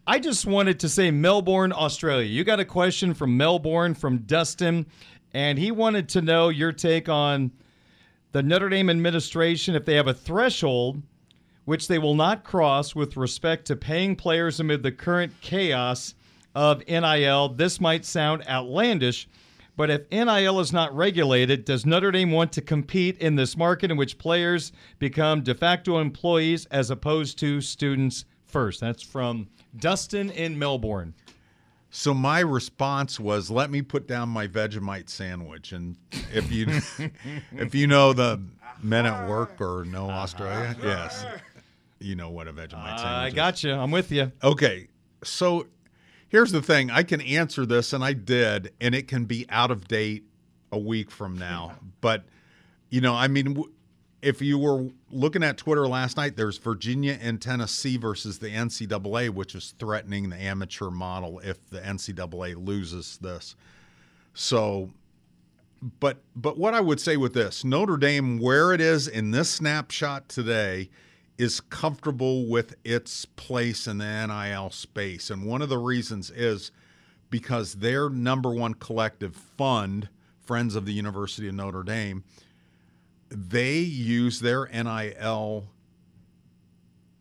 Speaker 5: I just wanted to say Melbourne, Australia. You got a question from Melbourne from Dustin, and he wanted to know your take on the Notre Dame administration if they have a threshold which they will not cross with respect to paying players amid the current chaos of NIL. This might sound outlandish, but if NIL is not regulated, does Notre Dame want to compete in this market in which players become de facto employees as opposed to students first? That's from Dustin in Melbourne.
Speaker 6: So my response was, "Let me put down my Vegemite sandwich." And if you if you know the men at work or know Australia, yes, you know what a Vegemite sandwich
Speaker 5: I
Speaker 6: is.
Speaker 5: got you. I'm with you.
Speaker 6: Okay, so here's the thing: I can answer this, and I did, and it can be out of date a week from now. But you know, I mean, if you were looking at Twitter last night, there's Virginia and Tennessee versus the NCAA, which is threatening the amateur model if the NCAA loses this. So, but but what I would say with this, Notre Dame, where it is in this snapshot today, is comfortable with its place in the NIL space, and one of the reasons is because their number one collective fund, Friends of the University of Notre Dame, they use their NIL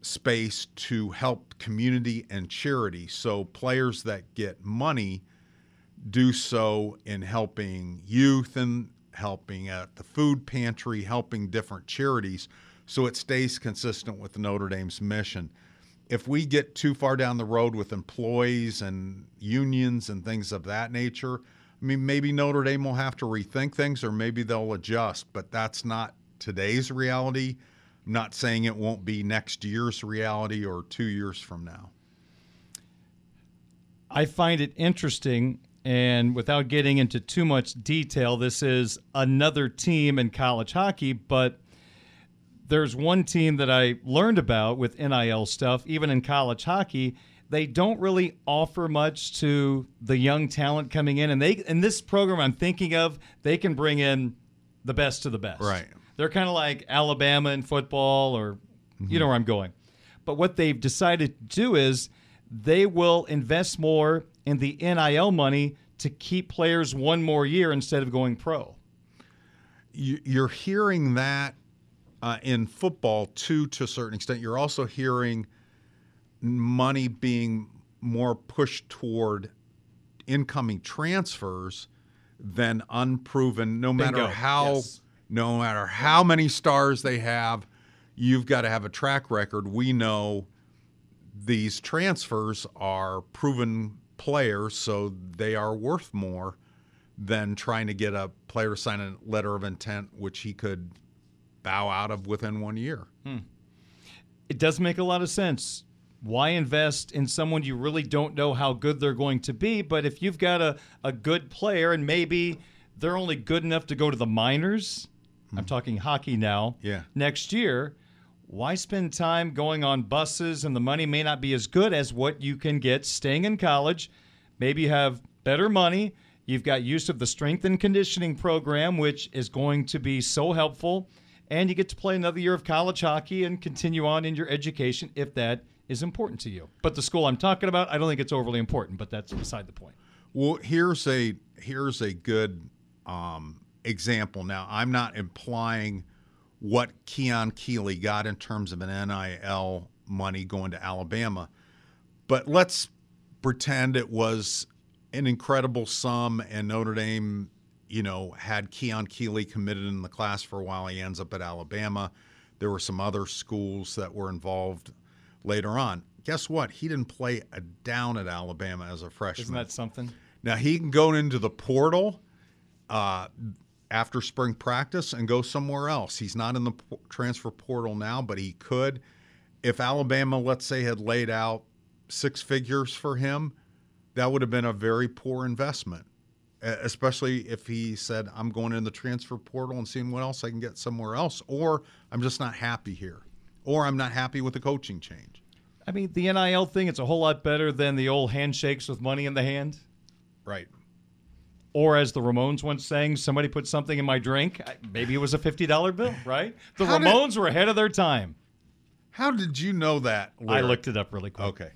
Speaker 6: space to help community and charity. So players that get money do so in helping youth and helping at the food pantry, helping different charities. So it stays consistent with Notre Dame's mission. If we get too far down the road with employees and unions and things of that nature, I mean, maybe Notre Dame will have to rethink things or maybe they'll adjust, but that's not today's reality. I'm not saying it won't be next year's reality or two years from now.
Speaker 5: I find it interesting, and without getting into too much detail, this is another team in college hockey, but there's one team that I learned about with NIL stuff, even in college hockey. They don't really offer much to the young talent coming in, and they in this program I'm thinking of, they can bring in the best of the best.
Speaker 6: Right.
Speaker 5: They're kind of like Alabama in football, or you know mm-hmm. where I'm going. But what they've decided to do is they will invest more in the NIL money to keep players one more year instead of going pro.
Speaker 6: You- You're hearing that uh, in football too, to a certain extent. You're also hearing money being more pushed toward incoming transfers than unproven. No matter
Speaker 5: Bingo.
Speaker 6: how,
Speaker 5: Yes.
Speaker 6: no matter how many stars they have, you've got to have a track record. We know these transfers are proven players, so they are worth more than trying to get a player to sign a letter of intent, which he could bow out of within one year. Hmm.
Speaker 5: It does make a lot of sense. Why invest in someone you really don't know how good they're going to be? But if you've got a, a good player and maybe they're only good enough to go to the minors, I'm hmm. talking hockey now,
Speaker 6: Yeah.
Speaker 5: next year, why spend time going on buses and the money may not be as good as what you can get staying in college? Maybe you have better money. You've got use of the strength and conditioning program, which is going to be so helpful. And you get to play another year of college hockey and continue on in your education if that is important to you. But the school I'm talking about, I don't think it's overly important, but that's beside the point.
Speaker 6: Well, here's a here's a good um, example. Now, I'm not implying what Keon Keeley got in terms of an NIL money going to Alabama, but let's pretend it was an incredible sum, and Notre Dame, you know, had Keon Keeley committed in the class for a while. He ends up at Alabama. There were some other schools that were involved later on. Guess what? He didn't play a down at Alabama as a freshman.
Speaker 5: Isn't that something?
Speaker 6: Now he can go into the portal uh, after spring practice and go somewhere else. He's not in the transfer portal now, but he could. If Alabama, let's say, had laid out six figures for him, that would have been a very poor investment. Especially if he said, "I'm going in the transfer portal and seeing what else I can get somewhere else," or "I'm just not happy here," or "I'm not happy with the coaching change."
Speaker 5: I mean, the NIL thing, it's a whole lot better than the old handshakes with money in the hand.
Speaker 6: Right.
Speaker 5: Or as the Ramones once sang, somebody put something in my drink. Maybe it was a $50 bill, right? The
Speaker 6: How did-
Speaker 5: Ramones were ahead of their time.
Speaker 6: How did you know that?
Speaker 5: I looked it up really quick.
Speaker 6: Okay.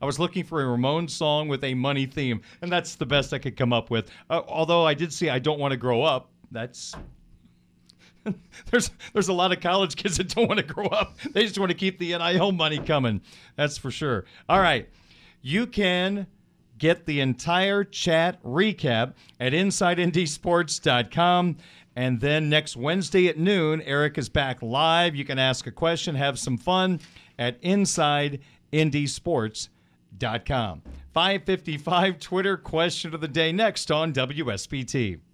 Speaker 5: I was looking for a Ramones song with a money theme, and that's the best I could come up with. Uh, although I did see I Don't Want to Grow Up. That's there's there's a lot of college kids that don't want to grow up. They just want to keep the NIL money coming. That's for sure. All right. You can get the entire chat recap at InsideNDSports.com. And then next Wednesday at noon, Eric is back live. You can ask a question, have some fun at InsideNDSports.com. 555 Twitter question of the day next on WSBT.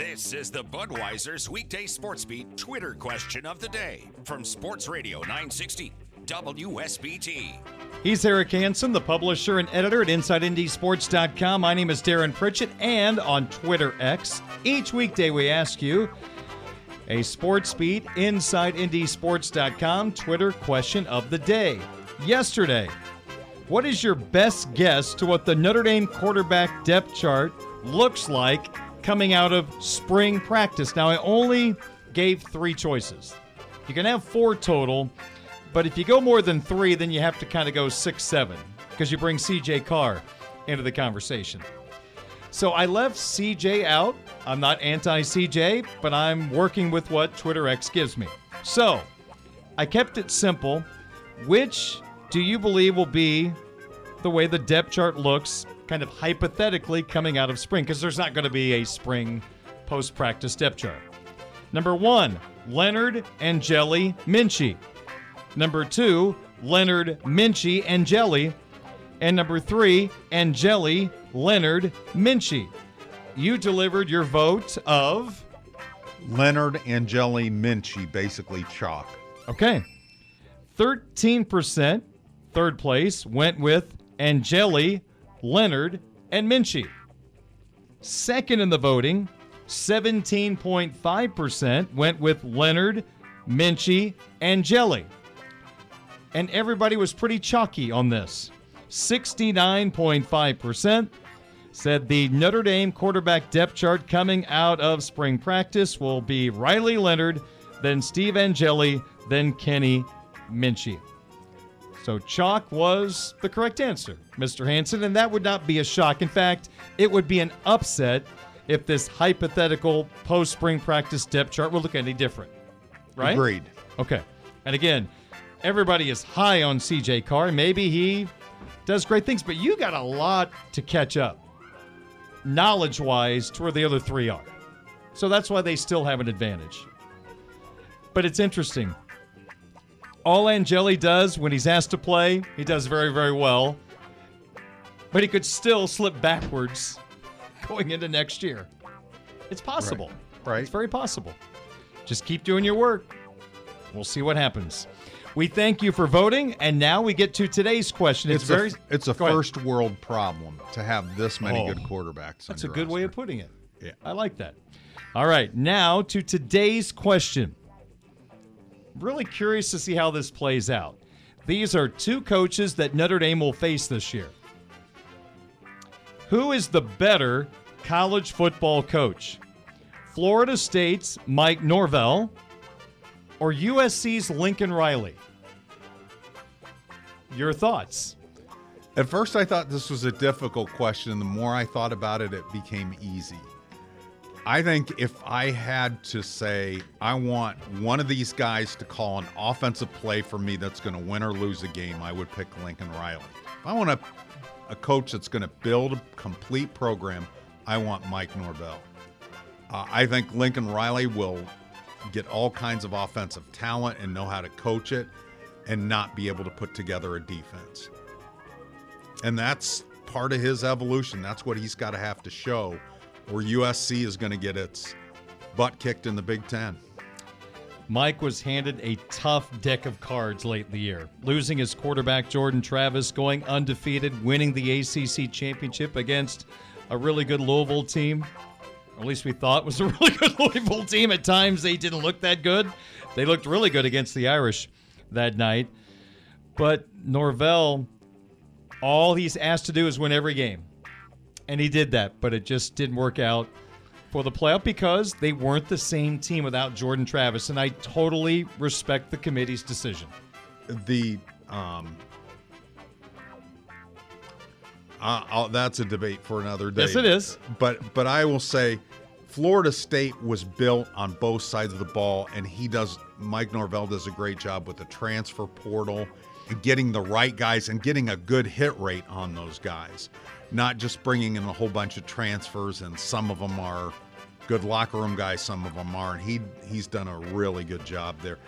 Speaker 1: This is the Budweiser's weekday sports beat Twitter question of the day from Sports Radio 960 WSBT.
Speaker 5: He's Eric Hansen, the publisher and editor at InsideNDSports.com. My name is Darin Pritchett, and on Twitter X, each weekday we ask you a sports beat InsideNDSports.com Twitter question of the day. Yesterday, what is your best guess to what the Notre Dame quarterback depth chart looks like coming out of spring practice. Now, I only gave three choices. You can have four total, but if you go more than three, then you have to kind of go six, seven, because you bring CJ Carr into the conversation. So I left CJ out. I'm not anti CJ, but I'm working with what Twitter X gives me. So I kept it simple. Which do you believe will be the way the depth chart looks kind of hypothetically coming out of spring because there's not going to be a spring post practice depth chart. Number one, Leonard Angeli Minchey. Number two, Leonard Minchey and Jelly. And number three, Angeli Leonard Minchey. You delivered your vote of
Speaker 6: Leonard Angeli Minchey, basically chalk.
Speaker 5: Okay. 13%, third place, went with Angeli Leonard, and Minchey. Second in the voting, 17.5% went with Leonard, Minchey, Angeli. And everybody was pretty chalky on this. 69.5% said the Notre Dame quarterback depth chart coming out of spring practice will be Riley Leonard, then Steve Angeli, then Kenny Minchey. So chalk was the correct answer, Mr. Hansen, and that would not be a shock. In fact, it would be an upset if this hypothetical post spring practice depth chart would look any different. Right?
Speaker 6: Agreed.
Speaker 5: Okay. And again, everybody is high on CJ Carr. Maybe he does great things, but you got a lot to catch up knowledge wise to where the other three are. So that's why they still have an advantage. But it's interesting all Angeli does when he's asked to play, he does very, very well. But he could still slip backwards going into next year. It's possible.
Speaker 6: Right. right.
Speaker 5: It's very possible. Just keep doing your work. We'll see what happens. We thank you for voting, and now we get to today's question.
Speaker 6: It's,
Speaker 5: it's very.
Speaker 6: A, it's a first ahead. world problem to have this many oh, good quarterbacks.
Speaker 5: That's a good
Speaker 6: roster.
Speaker 5: way of putting it.
Speaker 6: Yeah,
Speaker 5: I like that. All right, now to today's question really curious to see how this plays out. These are two coaches that Notre Dame will face this year. Who is the better college football coach? Florida State's Mike Norvell or USC's Lincoln Riley? Your thoughts?
Speaker 6: At first, I thought this was a difficult question. And the more I thought about it, it became easy. I think if I had to say, I want one of these guys to call an offensive play for me that's going to win or lose a game, I would pick Lincoln Riley. If I want a, a coach that's going to build a complete program, I want Mike Norvell. Uh, I think Lincoln Riley will get all kinds of offensive talent and know how to coach it and not be able to put together a defense. And that's part of his evolution. That's what he's got to have to show where USC is going to get its butt kicked in the Big Ten.
Speaker 5: Mike was handed a tough deck of cards late in the year, losing his quarterback Jordan Travis, going undefeated, winning the ACC championship against a really good Louisville team. at least we thought, was a really good Louisville team. At times, they didn't look that good. They looked really good against the Irish that night. But Norvell, all he's asked to do is win every game. And he did that, but it just didn't work out for the playoff because they weren't the same team without Jordan Travis. And I totally respect the committee's decision.
Speaker 6: The um, uh, I'll, that's a debate for another day.
Speaker 5: Yes, it is.
Speaker 6: But but I will say, Florida State was built on both sides of the ball, and he does. Mike Norvell does a great job with the transfer portal and getting the right guys and getting a good hit rate on those guys, not just bringing in a whole bunch of transfers and some of them are good locker room guys, some of them aren't. He he's done a really good job there.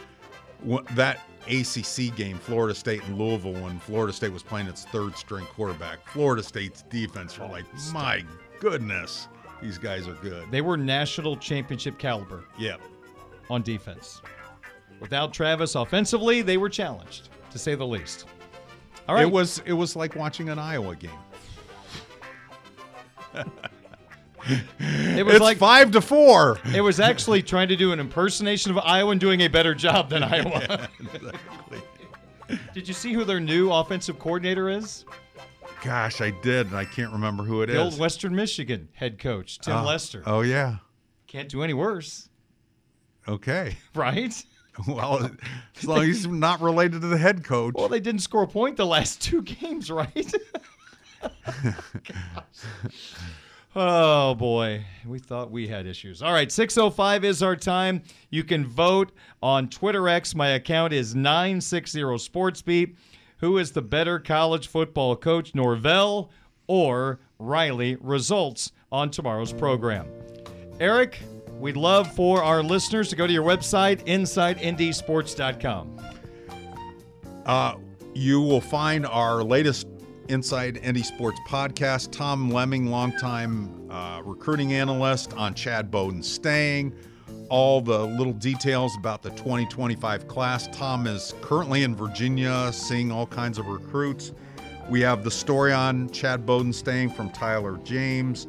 Speaker 6: That ACC game, Florida State and Louisville, when Florida State was playing its third string quarterback, Florida State's defense were like, my goodness, these guys are good.
Speaker 5: They were national championship caliber
Speaker 6: Yep.
Speaker 5: on defense. Without Travis offensively, they were challenged, to say the least. All right.
Speaker 6: It was it was like watching an Iowa game.
Speaker 5: It was
Speaker 6: it's
Speaker 5: like
Speaker 6: five to four.
Speaker 5: It was actually trying to do an impersonation of Iowa and doing a better job than Iowa. Did you see who their new offensive coordinator is?
Speaker 6: Gosh, I did, and I can't remember who it is.
Speaker 5: The old Western Michigan head coach, Tim
Speaker 6: Oh.
Speaker 5: Lester.
Speaker 6: Oh yeah.
Speaker 5: Can't do any worse,
Speaker 6: Okay.
Speaker 5: right?
Speaker 6: Well, as long as he's not related to the head coach.
Speaker 5: Well, they didn't score a point the last two games, right? Oh boy, we thought we had issues. All right, 605 is our time. You can vote on Twitter X. My account is 960 SportsBeat. Who is the better college football coach, Norvell or Riley? Results on tomorrow's program. Eric, we'd love for our listeners to go to your website, InsideNDSports.com.
Speaker 6: Uh, you will find our latest Inside ND Sports podcast. Tom Lemming, longtime uh, recruiting analyst on Chad Bowden staying. All the little details about the 2025 class. Tom is currently in Virginia seeing all kinds of recruits. We have the story on Chad Bowden staying from Tyler James,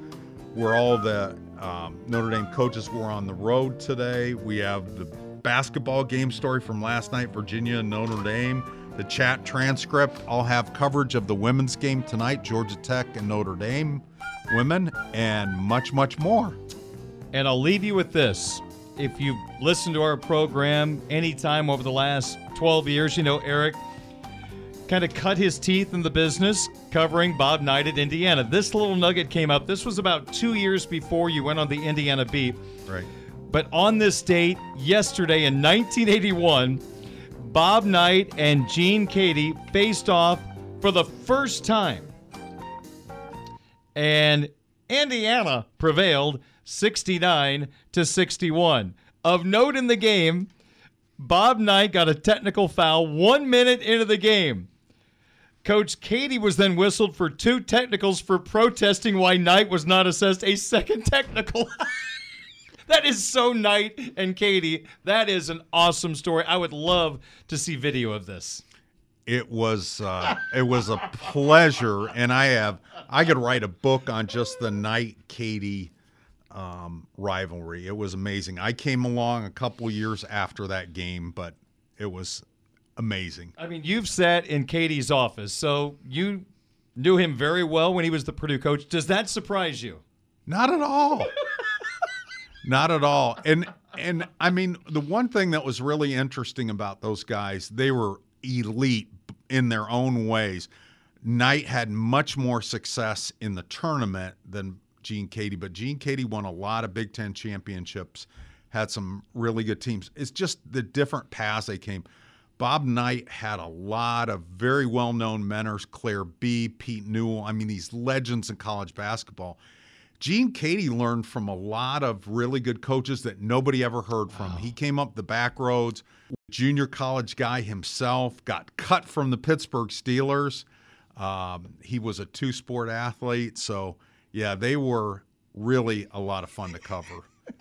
Speaker 6: where all the um, Notre Dame coaches were on the road today. We have the basketball game story from last night, Virginia and Notre Dame. The chat transcript. I'll have coverage of the women's game tonight, Georgia Tech and Notre Dame women, and much, much more.
Speaker 5: And I'll leave you with this. If you've listened to our program anytime over the last 12 years, you know Eric kind of cut his teeth in the business covering Bob Knight at Indiana. This little nugget came up. This was about two years before you went on the Indiana beat.
Speaker 6: Right.
Speaker 5: But on this date, yesterday in 1981, Bob Knight and Gene Keady faced off for the first time. And Indiana prevailed 69 to 61. Of note in the game, Bob Knight got a technical foul one minute into the game. Coach Keady was then whistled for two technicals for protesting why Knight was not assessed a second technical. that is so Knight and Keady. That is an awesome story. I would love to see video of this.
Speaker 6: It was uh, it was a pleasure, and I have I could write a book on just the Knight Keady um, rivalry. It was amazing. I came along a couple years after that game, but it was amazing.
Speaker 5: I mean, you've sat in Keady's office, so you knew him very well when he was the Purdue coach. Does that surprise you?
Speaker 6: Not at all. Not at all. And and I mean, the one thing that was really interesting about those guys, they were elite in their own ways. Knight had much more success in the tournament than Gene Keady, but Gene Keady won a lot of Big Ten championships, had some really good teams. It's just the different paths they came. Bob Knight had a lot of very well known mentors, Clair Bee, Pete Newell. I mean, these legends in college basketball. Gene Keady learned from a lot of really good coaches that nobody ever heard from. He came up the back roads, junior college guy himself, got cut from the Pittsburgh Steelers. Um, he was a two sport athlete. So, yeah, they were really a lot of fun to cover.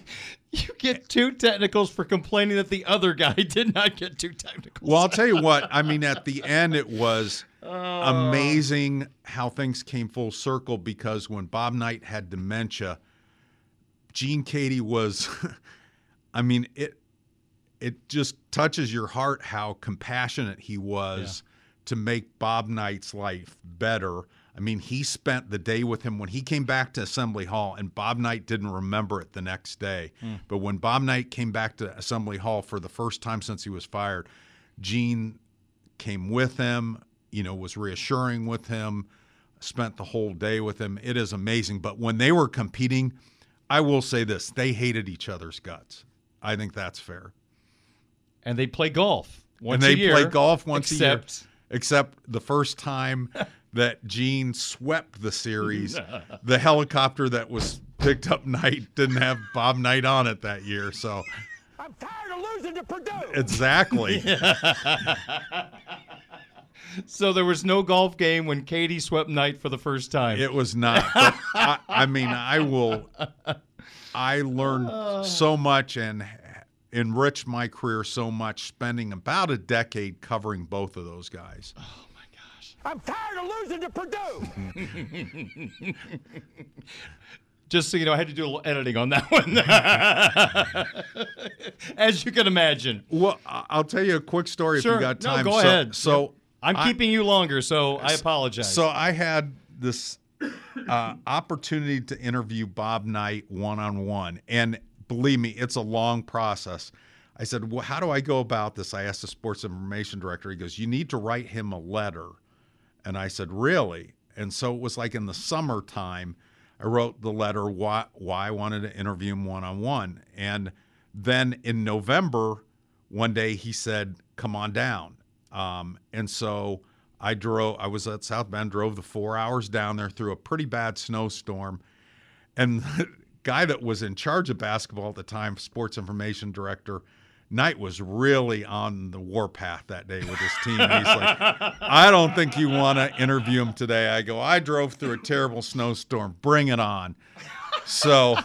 Speaker 5: You get two technicals for complaining that the other guy did not get two technicals.
Speaker 6: Well, I'll tell you what. I mean, at the end, it was amazing how things came full circle because when Bob Knight had dementia, Gene Keady was, I mean, it it just touches your heart how compassionate he was to make Bob Knight's life better. I mean, he spent the day with him when he came back to Assembly Hall, and Bob Knight didn't remember it the next day.
Speaker 5: Hmm.
Speaker 6: But when Bob Knight came back to Assembly Hall for the first time since he was fired, Gene came with him, you know, was reassuring with him, spent the whole day with him. It is amazing. But when they were competing, I will say this they hated each other's guts. I think that's fair.
Speaker 5: And they play golf once
Speaker 6: and they
Speaker 5: a year.
Speaker 6: they play golf once
Speaker 5: except,
Speaker 6: a year. Except the first time that Gene swept the series, the helicopter that was picked up Knight didn't have Bob Knight on it that year. So
Speaker 9: I'm tired of losing to Purdue.
Speaker 6: exactly.
Speaker 5: So there was no golf game when Keady swept Knight for the first time.
Speaker 6: It was not. But I, I mean, I will. I learned so much and enriched my career so much, spending about a decade covering both of those guys. Oh my gosh!
Speaker 9: I'm tired of losing to Purdue.
Speaker 5: Just so you know, I had to do a little editing on that one. As you can imagine.
Speaker 6: Well, I- I'll tell you a quick story if you got time.
Speaker 5: No,
Speaker 6: time.
Speaker 5: go
Speaker 6: so,
Speaker 5: ahead.
Speaker 6: So
Speaker 5: Yep. I'm
Speaker 6: I-
Speaker 5: keeping you longer, so I apologize.
Speaker 6: So I had this uh, opportunity to interview Bob Knight one on one, and believe me, it's a long process. I said, "Well, how do I go about this?" I asked the sports information director. He goes, "You need to write him a letter," and I said, "Really?" And so it was like in the summertime. I wrote the letter why why I wanted to interview him one on one, and then in November, one day he said, "Come on down." Um, and so I drove. I was at South Bend, drove the four hours down there through a pretty bad snowstorm, and the guy that was in charge of basketball at the time, sports information director. Knight was really on the warpath that day with his team. He's like, I don't think you want to interview him today. I go, I drove through a terrible snowstorm. Bring it on. So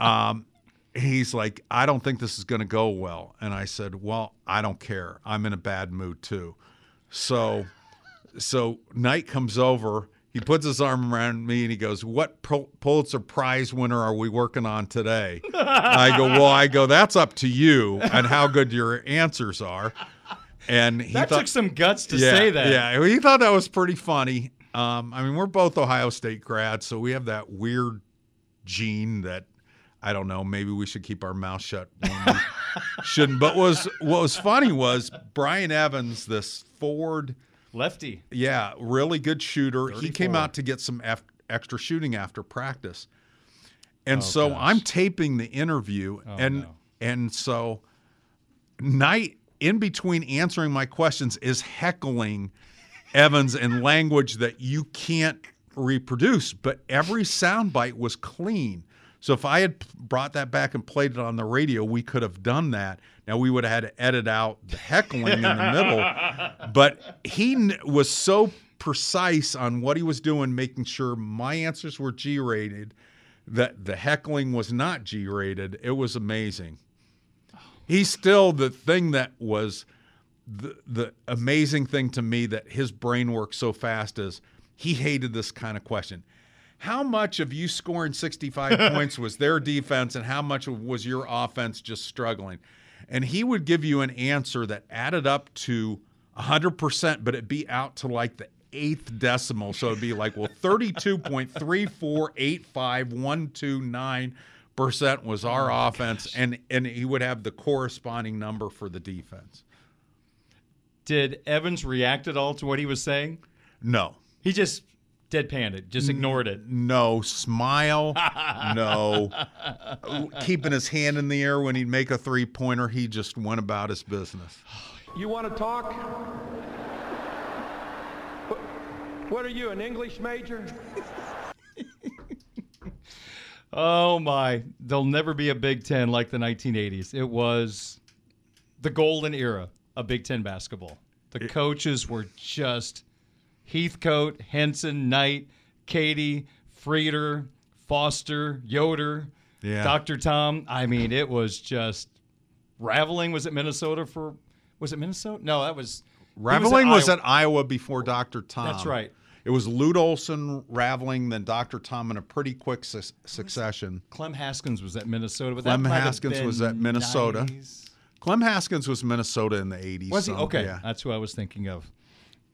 Speaker 6: um, he's like, I don't think this is going to go well. And I said, Well, I don't care. I'm in a bad mood too. So, so Knight comes over. He puts his arm around me and he goes, "What Pul- Pulitzer Prize winner are we working on today?" I go, "Well, I go. That's up to you and how good your answers are." And he
Speaker 5: that
Speaker 6: thought,
Speaker 5: took some guts to
Speaker 6: yeah,
Speaker 5: say that.
Speaker 6: Yeah, he thought that was pretty funny. Um, I mean, we're both Ohio State grads, so we have that weird gene that I don't know. Maybe we should keep our mouth shut. When we shouldn't. But what was what was funny was Brian Evans, this Ford
Speaker 5: lefty.
Speaker 6: Yeah, really good shooter. He came out to get some extra shooting after practice, and
Speaker 5: Oh,
Speaker 6: so
Speaker 5: gosh.
Speaker 6: I'm taping the interview,
Speaker 5: Oh,
Speaker 6: and
Speaker 5: no.
Speaker 6: and so Knight in between answering my questions is heckling Evans in language that you can't reproduce, but every soundbite was clean. So if I had brought that back and played it on the radio, we could have done that. Now we would have had to edit out the heckling in the middle. But he was so precise on what he was doing, making sure my answers were G rated, that the heckling was not G rated. It was amazing. He's still the thing that was the the amazing thing to me that his brain works so fast is he hated this kind of question. How much of you scoring 65 points was their defense and how much was your offense just struggling? And he would give you an answer that added up to 100%, but it'd be out to like the eighth decimal. So it'd be like, well, 32.3485129% was our oh, offense. And, and he would have the corresponding number for the defense.
Speaker 5: Did Evans react at all to what he was saying?
Speaker 6: No.
Speaker 5: He just deadpanned it, just ignored it.
Speaker 6: No smile. no. Keeping his hand in the air when he'd make a three pointer, he just went about his business.
Speaker 7: You want to talk? What, what are you, an English major?
Speaker 5: Oh my, there'll never be a Big Ten like the 1980s. It was the golden era of Big Ten basketball. The coaches were just Heathcote, Henson, Knight, Keady, Frieder, Foster, Yoder,
Speaker 6: Yeah.
Speaker 5: Dr. Tom. I mean, it was just Raveling was at Minnesota for was it Minnesota? No, that was
Speaker 6: Raveling was,
Speaker 5: Iowa.
Speaker 6: at Iowa before Dr. Tom.
Speaker 5: That's right.
Speaker 6: It was Lute Olson, Raveling, then Dr. Tom in a pretty quick su- succession.
Speaker 5: Clem Haskins was at Minnesota, but
Speaker 6: Clem Haskins was at Minnesota.
Speaker 5: 90s.
Speaker 6: Clem Haskins was Minnesota in the 80s.
Speaker 5: Was he?
Speaker 6: so,
Speaker 5: Okay,
Speaker 6: yeah.
Speaker 5: that's who I was thinking of.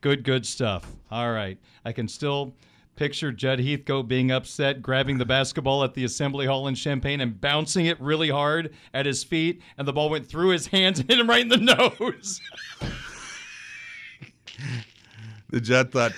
Speaker 5: Good, good stuff. All right, I can still picture Jud Heathcote being upset, grabbing the basketball at the Assembly Hall in Champaign and bouncing it really hard at his feet, and the ball went through his hands and hit him right in the nose.
Speaker 6: The Jet thought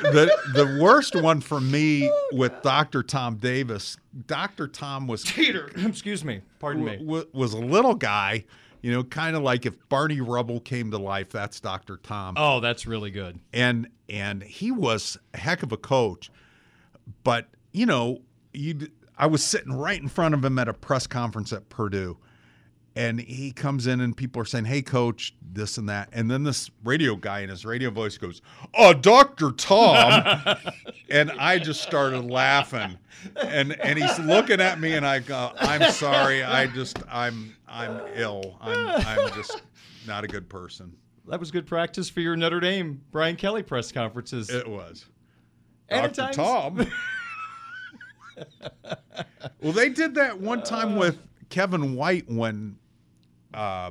Speaker 6: the the worst one for me with Dr. Tom Davis. Dr. Tom was
Speaker 5: Peter, excuse me, pardon me.
Speaker 6: w- was a little guy, you know, kind of like if Barney Rubble came to life. That's Dr. Tom.
Speaker 5: Oh, that's really good.
Speaker 6: and and he was a heck of a coach. But you know, you I was sitting right in front of him at a press conference at Purdue, and he comes in and people are saying, "Hey, coach, this and that," and then this radio guy in his radio voice goes, "Oh, Doctor Tom," and I just started laughing, and and he's looking at me, and I go, "I'm sorry, I just I'm I'm ill, I'm I'm just not a good person."
Speaker 5: That was good practice for your Notre Dame Brian Kelly press conferences.
Speaker 6: It was.
Speaker 5: And
Speaker 6: Dr. Tom. well, they did that one time with Kevin White when uh,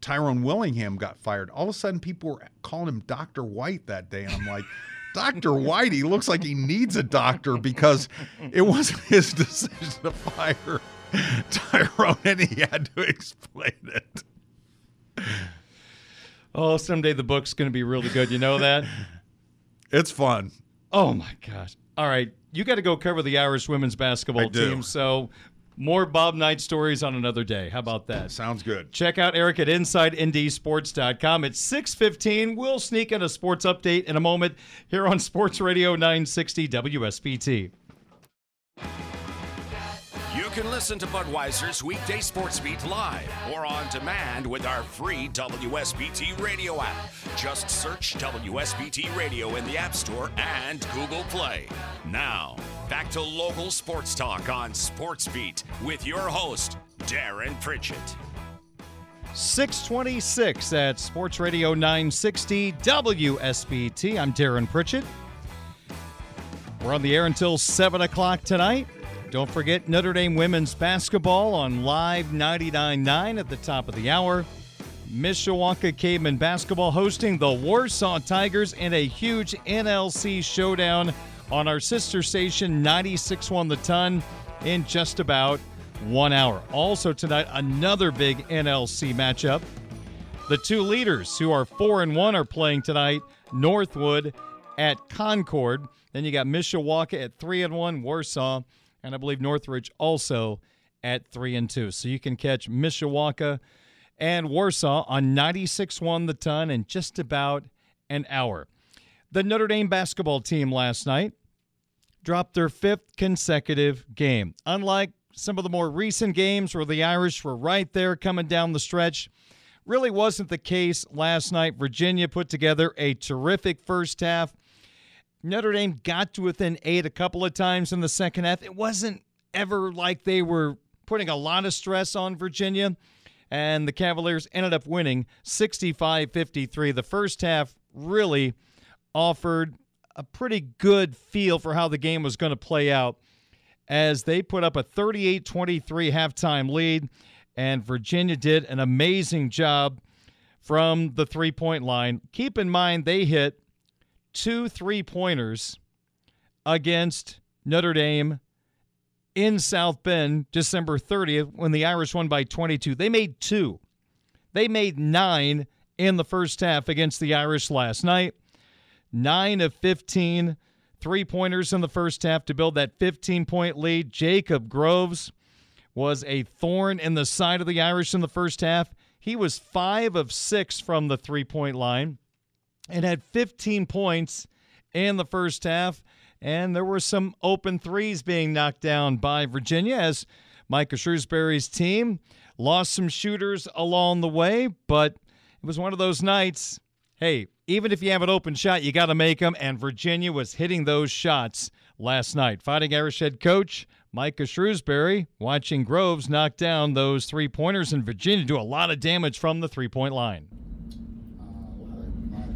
Speaker 6: Tyrone Willingham got fired. All of a sudden, people were calling him Dr. White that day. And I'm like, Dr. White, he looks like he needs a doctor because it wasn't his decision to fire Tyrone, and he had to explain it.
Speaker 5: Oh, someday the book's going to be really good. You know that?
Speaker 6: It's fun.
Speaker 5: Oh my gosh! All right, you got to go cover the Irish women's basketball
Speaker 6: I do.
Speaker 5: team. So, more Bob Knight stories on another day. How about that?
Speaker 6: Sounds good.
Speaker 5: Check out Eric at InsideNDSports.com. It's 6:15. We'll sneak in a sports update in a moment here on Sports Radio 960 WSBT.
Speaker 1: Can listen to Budweiser's weekday sports beat live or on demand with our free WSBT radio app. Just search WSBT Radio in the App Store and Google Play. Now, back to local sports talk on Sports Beat with your host, Darin Pritchett.
Speaker 5: 626 at Sports Radio 960 WSBT. I'm Darin Pritchett. We're on the air until 7 o'clock tonight. Don't forget Notre Dame women's basketball on Live 99.9 at the top of the hour. Mishawaka Caveman basketball hosting the Warsaw Tigers in a huge NLC showdown on our sister station 96.1 The Ton in just about one hour. Also tonight, another big NLC matchup. The two leaders who are four and one are playing tonight. Northwood at Concord. Then you got Mishawaka at three and one, Warsaw, and I believe Northridge also at three and two. So you can catch Mishawaka and Warsaw on 96.1 the ton in just about an hour. The Notre Dame basketball team last night dropped their fifth consecutive game. Unlike some of the more recent games where the Irish were right there coming down the stretch, really wasn't the case last night. Virginia put together a terrific first half. Notre Dame got to within eight a couple of times in the second half. It wasn't ever like they were putting a lot of stress on Virginia, and the Cavaliers ended up winning 65 53. The first half really offered a pretty good feel for how the game was going to play out as they put up a 38 23 halftime lead, and Virginia did an amazing job from the three point line. Keep in mind, they hit two three pointers against Notre Dame in South Bend December 30th when the Irish won by 22. They made two. They made nine in the first half against the Irish last night. Nine of 15 three pointers in the first half to build that 15 point lead. Jacob Groves was a thorn in the side of the Irish in the first half. He was five of six from the three point line and had 15 points in the first half. And there were some open threes being knocked down by Virginia as Micah Shrewsberry's team lost some shooters along the way. But it was one of those nights. Hey, even if you have an open shot, you got to make them. And Virginia was hitting those shots last night. Fighting Irish head coach Micah Shrewsberry watching Groves knock down those three pointers, and Virginia do a lot of damage from the three point line.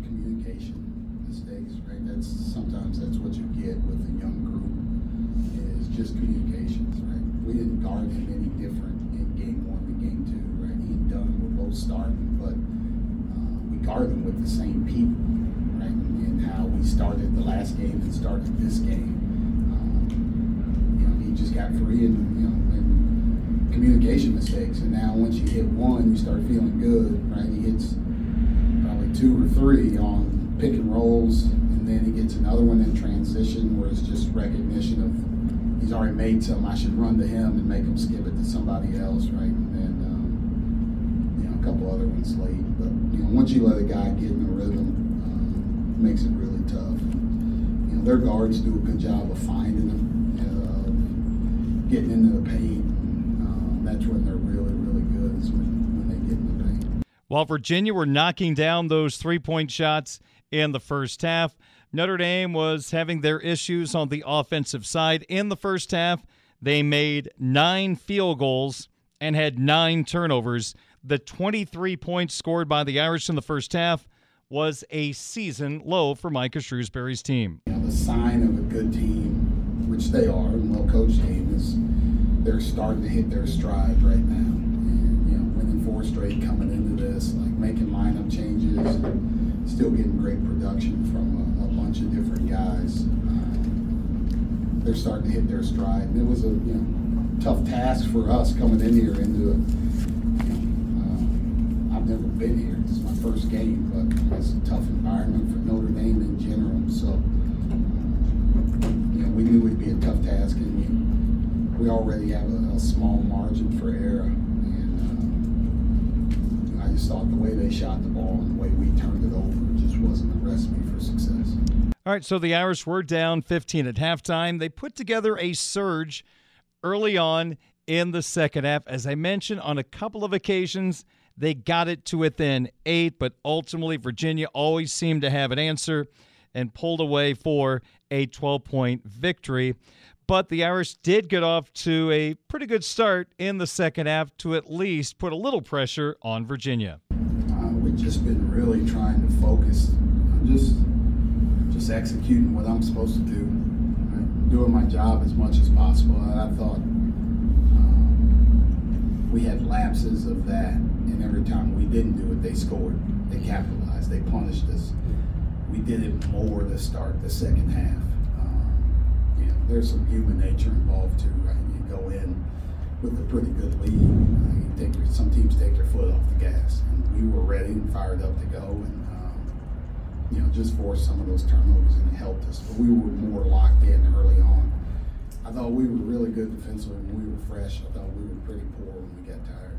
Speaker 10: communication mistakes, right? That's sometimes him any different in game one and game two, right? He and Dunn were both starting, but uh, we guard them with the same people, right? And how we started the last game and started this game. Um, you know, he just got free and, you know, and communication mistakes. And now once you hit one, you start feeling good, right? He hits probably two or three on pick and rolls, and then he gets another one in transition where it's just recognition of he's already made some. I should run to him and make him skip it to somebody else, right? And um, you know a couple other ones late, but you know once you let a guy get in the rhythm, um, it makes it really tough. You know their guards do a good job of finding them, uh, getting into the paint. Um, that's when they're really really good is when, when they get in the paint.
Speaker 5: While Virginia were knocking down those three point shots in the first half. Notre Dame was having their issues on the offensive side. In the first half, they made nine field goals and had nine turnovers. The 23 points scored by the Irish in the first half was a season low for Micah Shrewsberry's team.
Speaker 10: You know, the sign of a good team, which they are, and well coached team, is they're starting to hit their stride right now. And, you know, winning four straight coming into this, like making lineup changes still getting great production from a, a bunch of different guys. Uh, they're starting to hit their stride. And it was a you know tough task for us coming in here into a. uh, I've never been here. it's my first game, but it's a tough environment for Notre Dame in general. So you know we knew it'd be a tough task, and we, we already have a, a small margin for error just thought the way they shot the ball and the way we turned it over just wasn't a recipe for success.
Speaker 5: All right, so the Irish were down 15 at halftime. They put together a surge early on in the second half. As I mentioned, on a couple of occasions, they got it to within eight, but ultimately, Virginia always seemed to have an answer and pulled away for a 12 point victory but the Irish did get off to a pretty good start in the second half to at least put a little pressure on Virginia.
Speaker 10: Uh, we've just been really trying to focus on just just executing what I'm supposed to do, right? doing my job as much as possible. I thought um, we had lapses of that, and every time we didn't do it, they scored, they capitalized, they punished us. We did it more to start the second half there's some human nature involved too, right? You go in with a pretty good lead. You take your, some teams take their foot off the gas, and we were ready and fired up to go, and um, you know just forced some of those turnovers and it helped us. But we were more locked in early on. I thought we were really good defensively when we were fresh. I thought we were pretty poor when we got tired.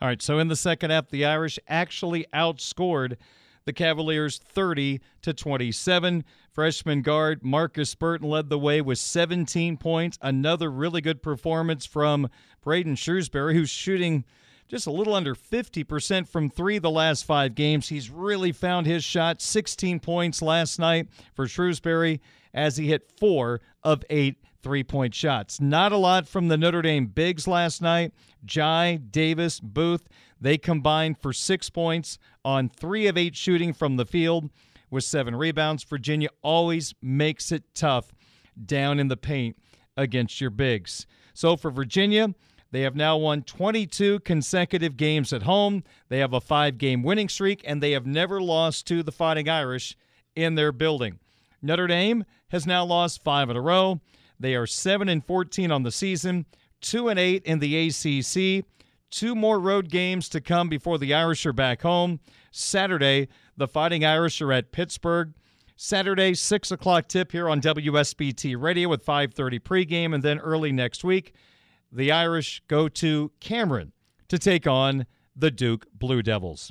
Speaker 5: All right, so in the second half, the Irish actually outscored the Cavaliers 30 to 27. Freshman guard Markus Burton led the way with 17 points. Another really good performance from Braden Shrewsberry, who's shooting just a little under 50% from three the last five games. He's really found his shot. 16 points last night for Shrewsberry as he hit four of eight three point shots. Not a lot from the Notre Dame Bigs last night. Jai, Davis, Booth, they combined for six points on three of eight shooting from the field with seven rebounds. Virginia always makes it tough down in the paint against your Bigs. So for Virginia, they have now won 22 consecutive games at home. They have a five game winning streak, and they have never lost to the Fighting Irish in their building. Notre Dame has now lost five in a row. They are 7 and 14 on the season, 2 and 8 in the ACC. Two more road games to come before the Irish are back home. Saturday, the Fighting Irish are at Pittsburgh. Saturday, 6 o'clock tip here on WSBT Radio with 5.30 pregame. And then early next week, the Irish go to Cameron to take on the Duke Blue Devils.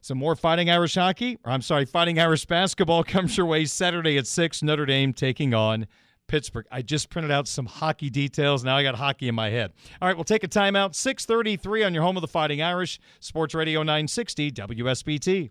Speaker 5: Some more Fighting Irish hockey, or I'm sorry, Fighting Irish basketball comes your way Saturday at 6. Notre Dame taking on Pittsburgh. I just printed out some hockey details. Now I got hockey in my head. All right, we'll take a timeout. 633 on your home of the Fighting Irish, Sports Radio 960, WSBT.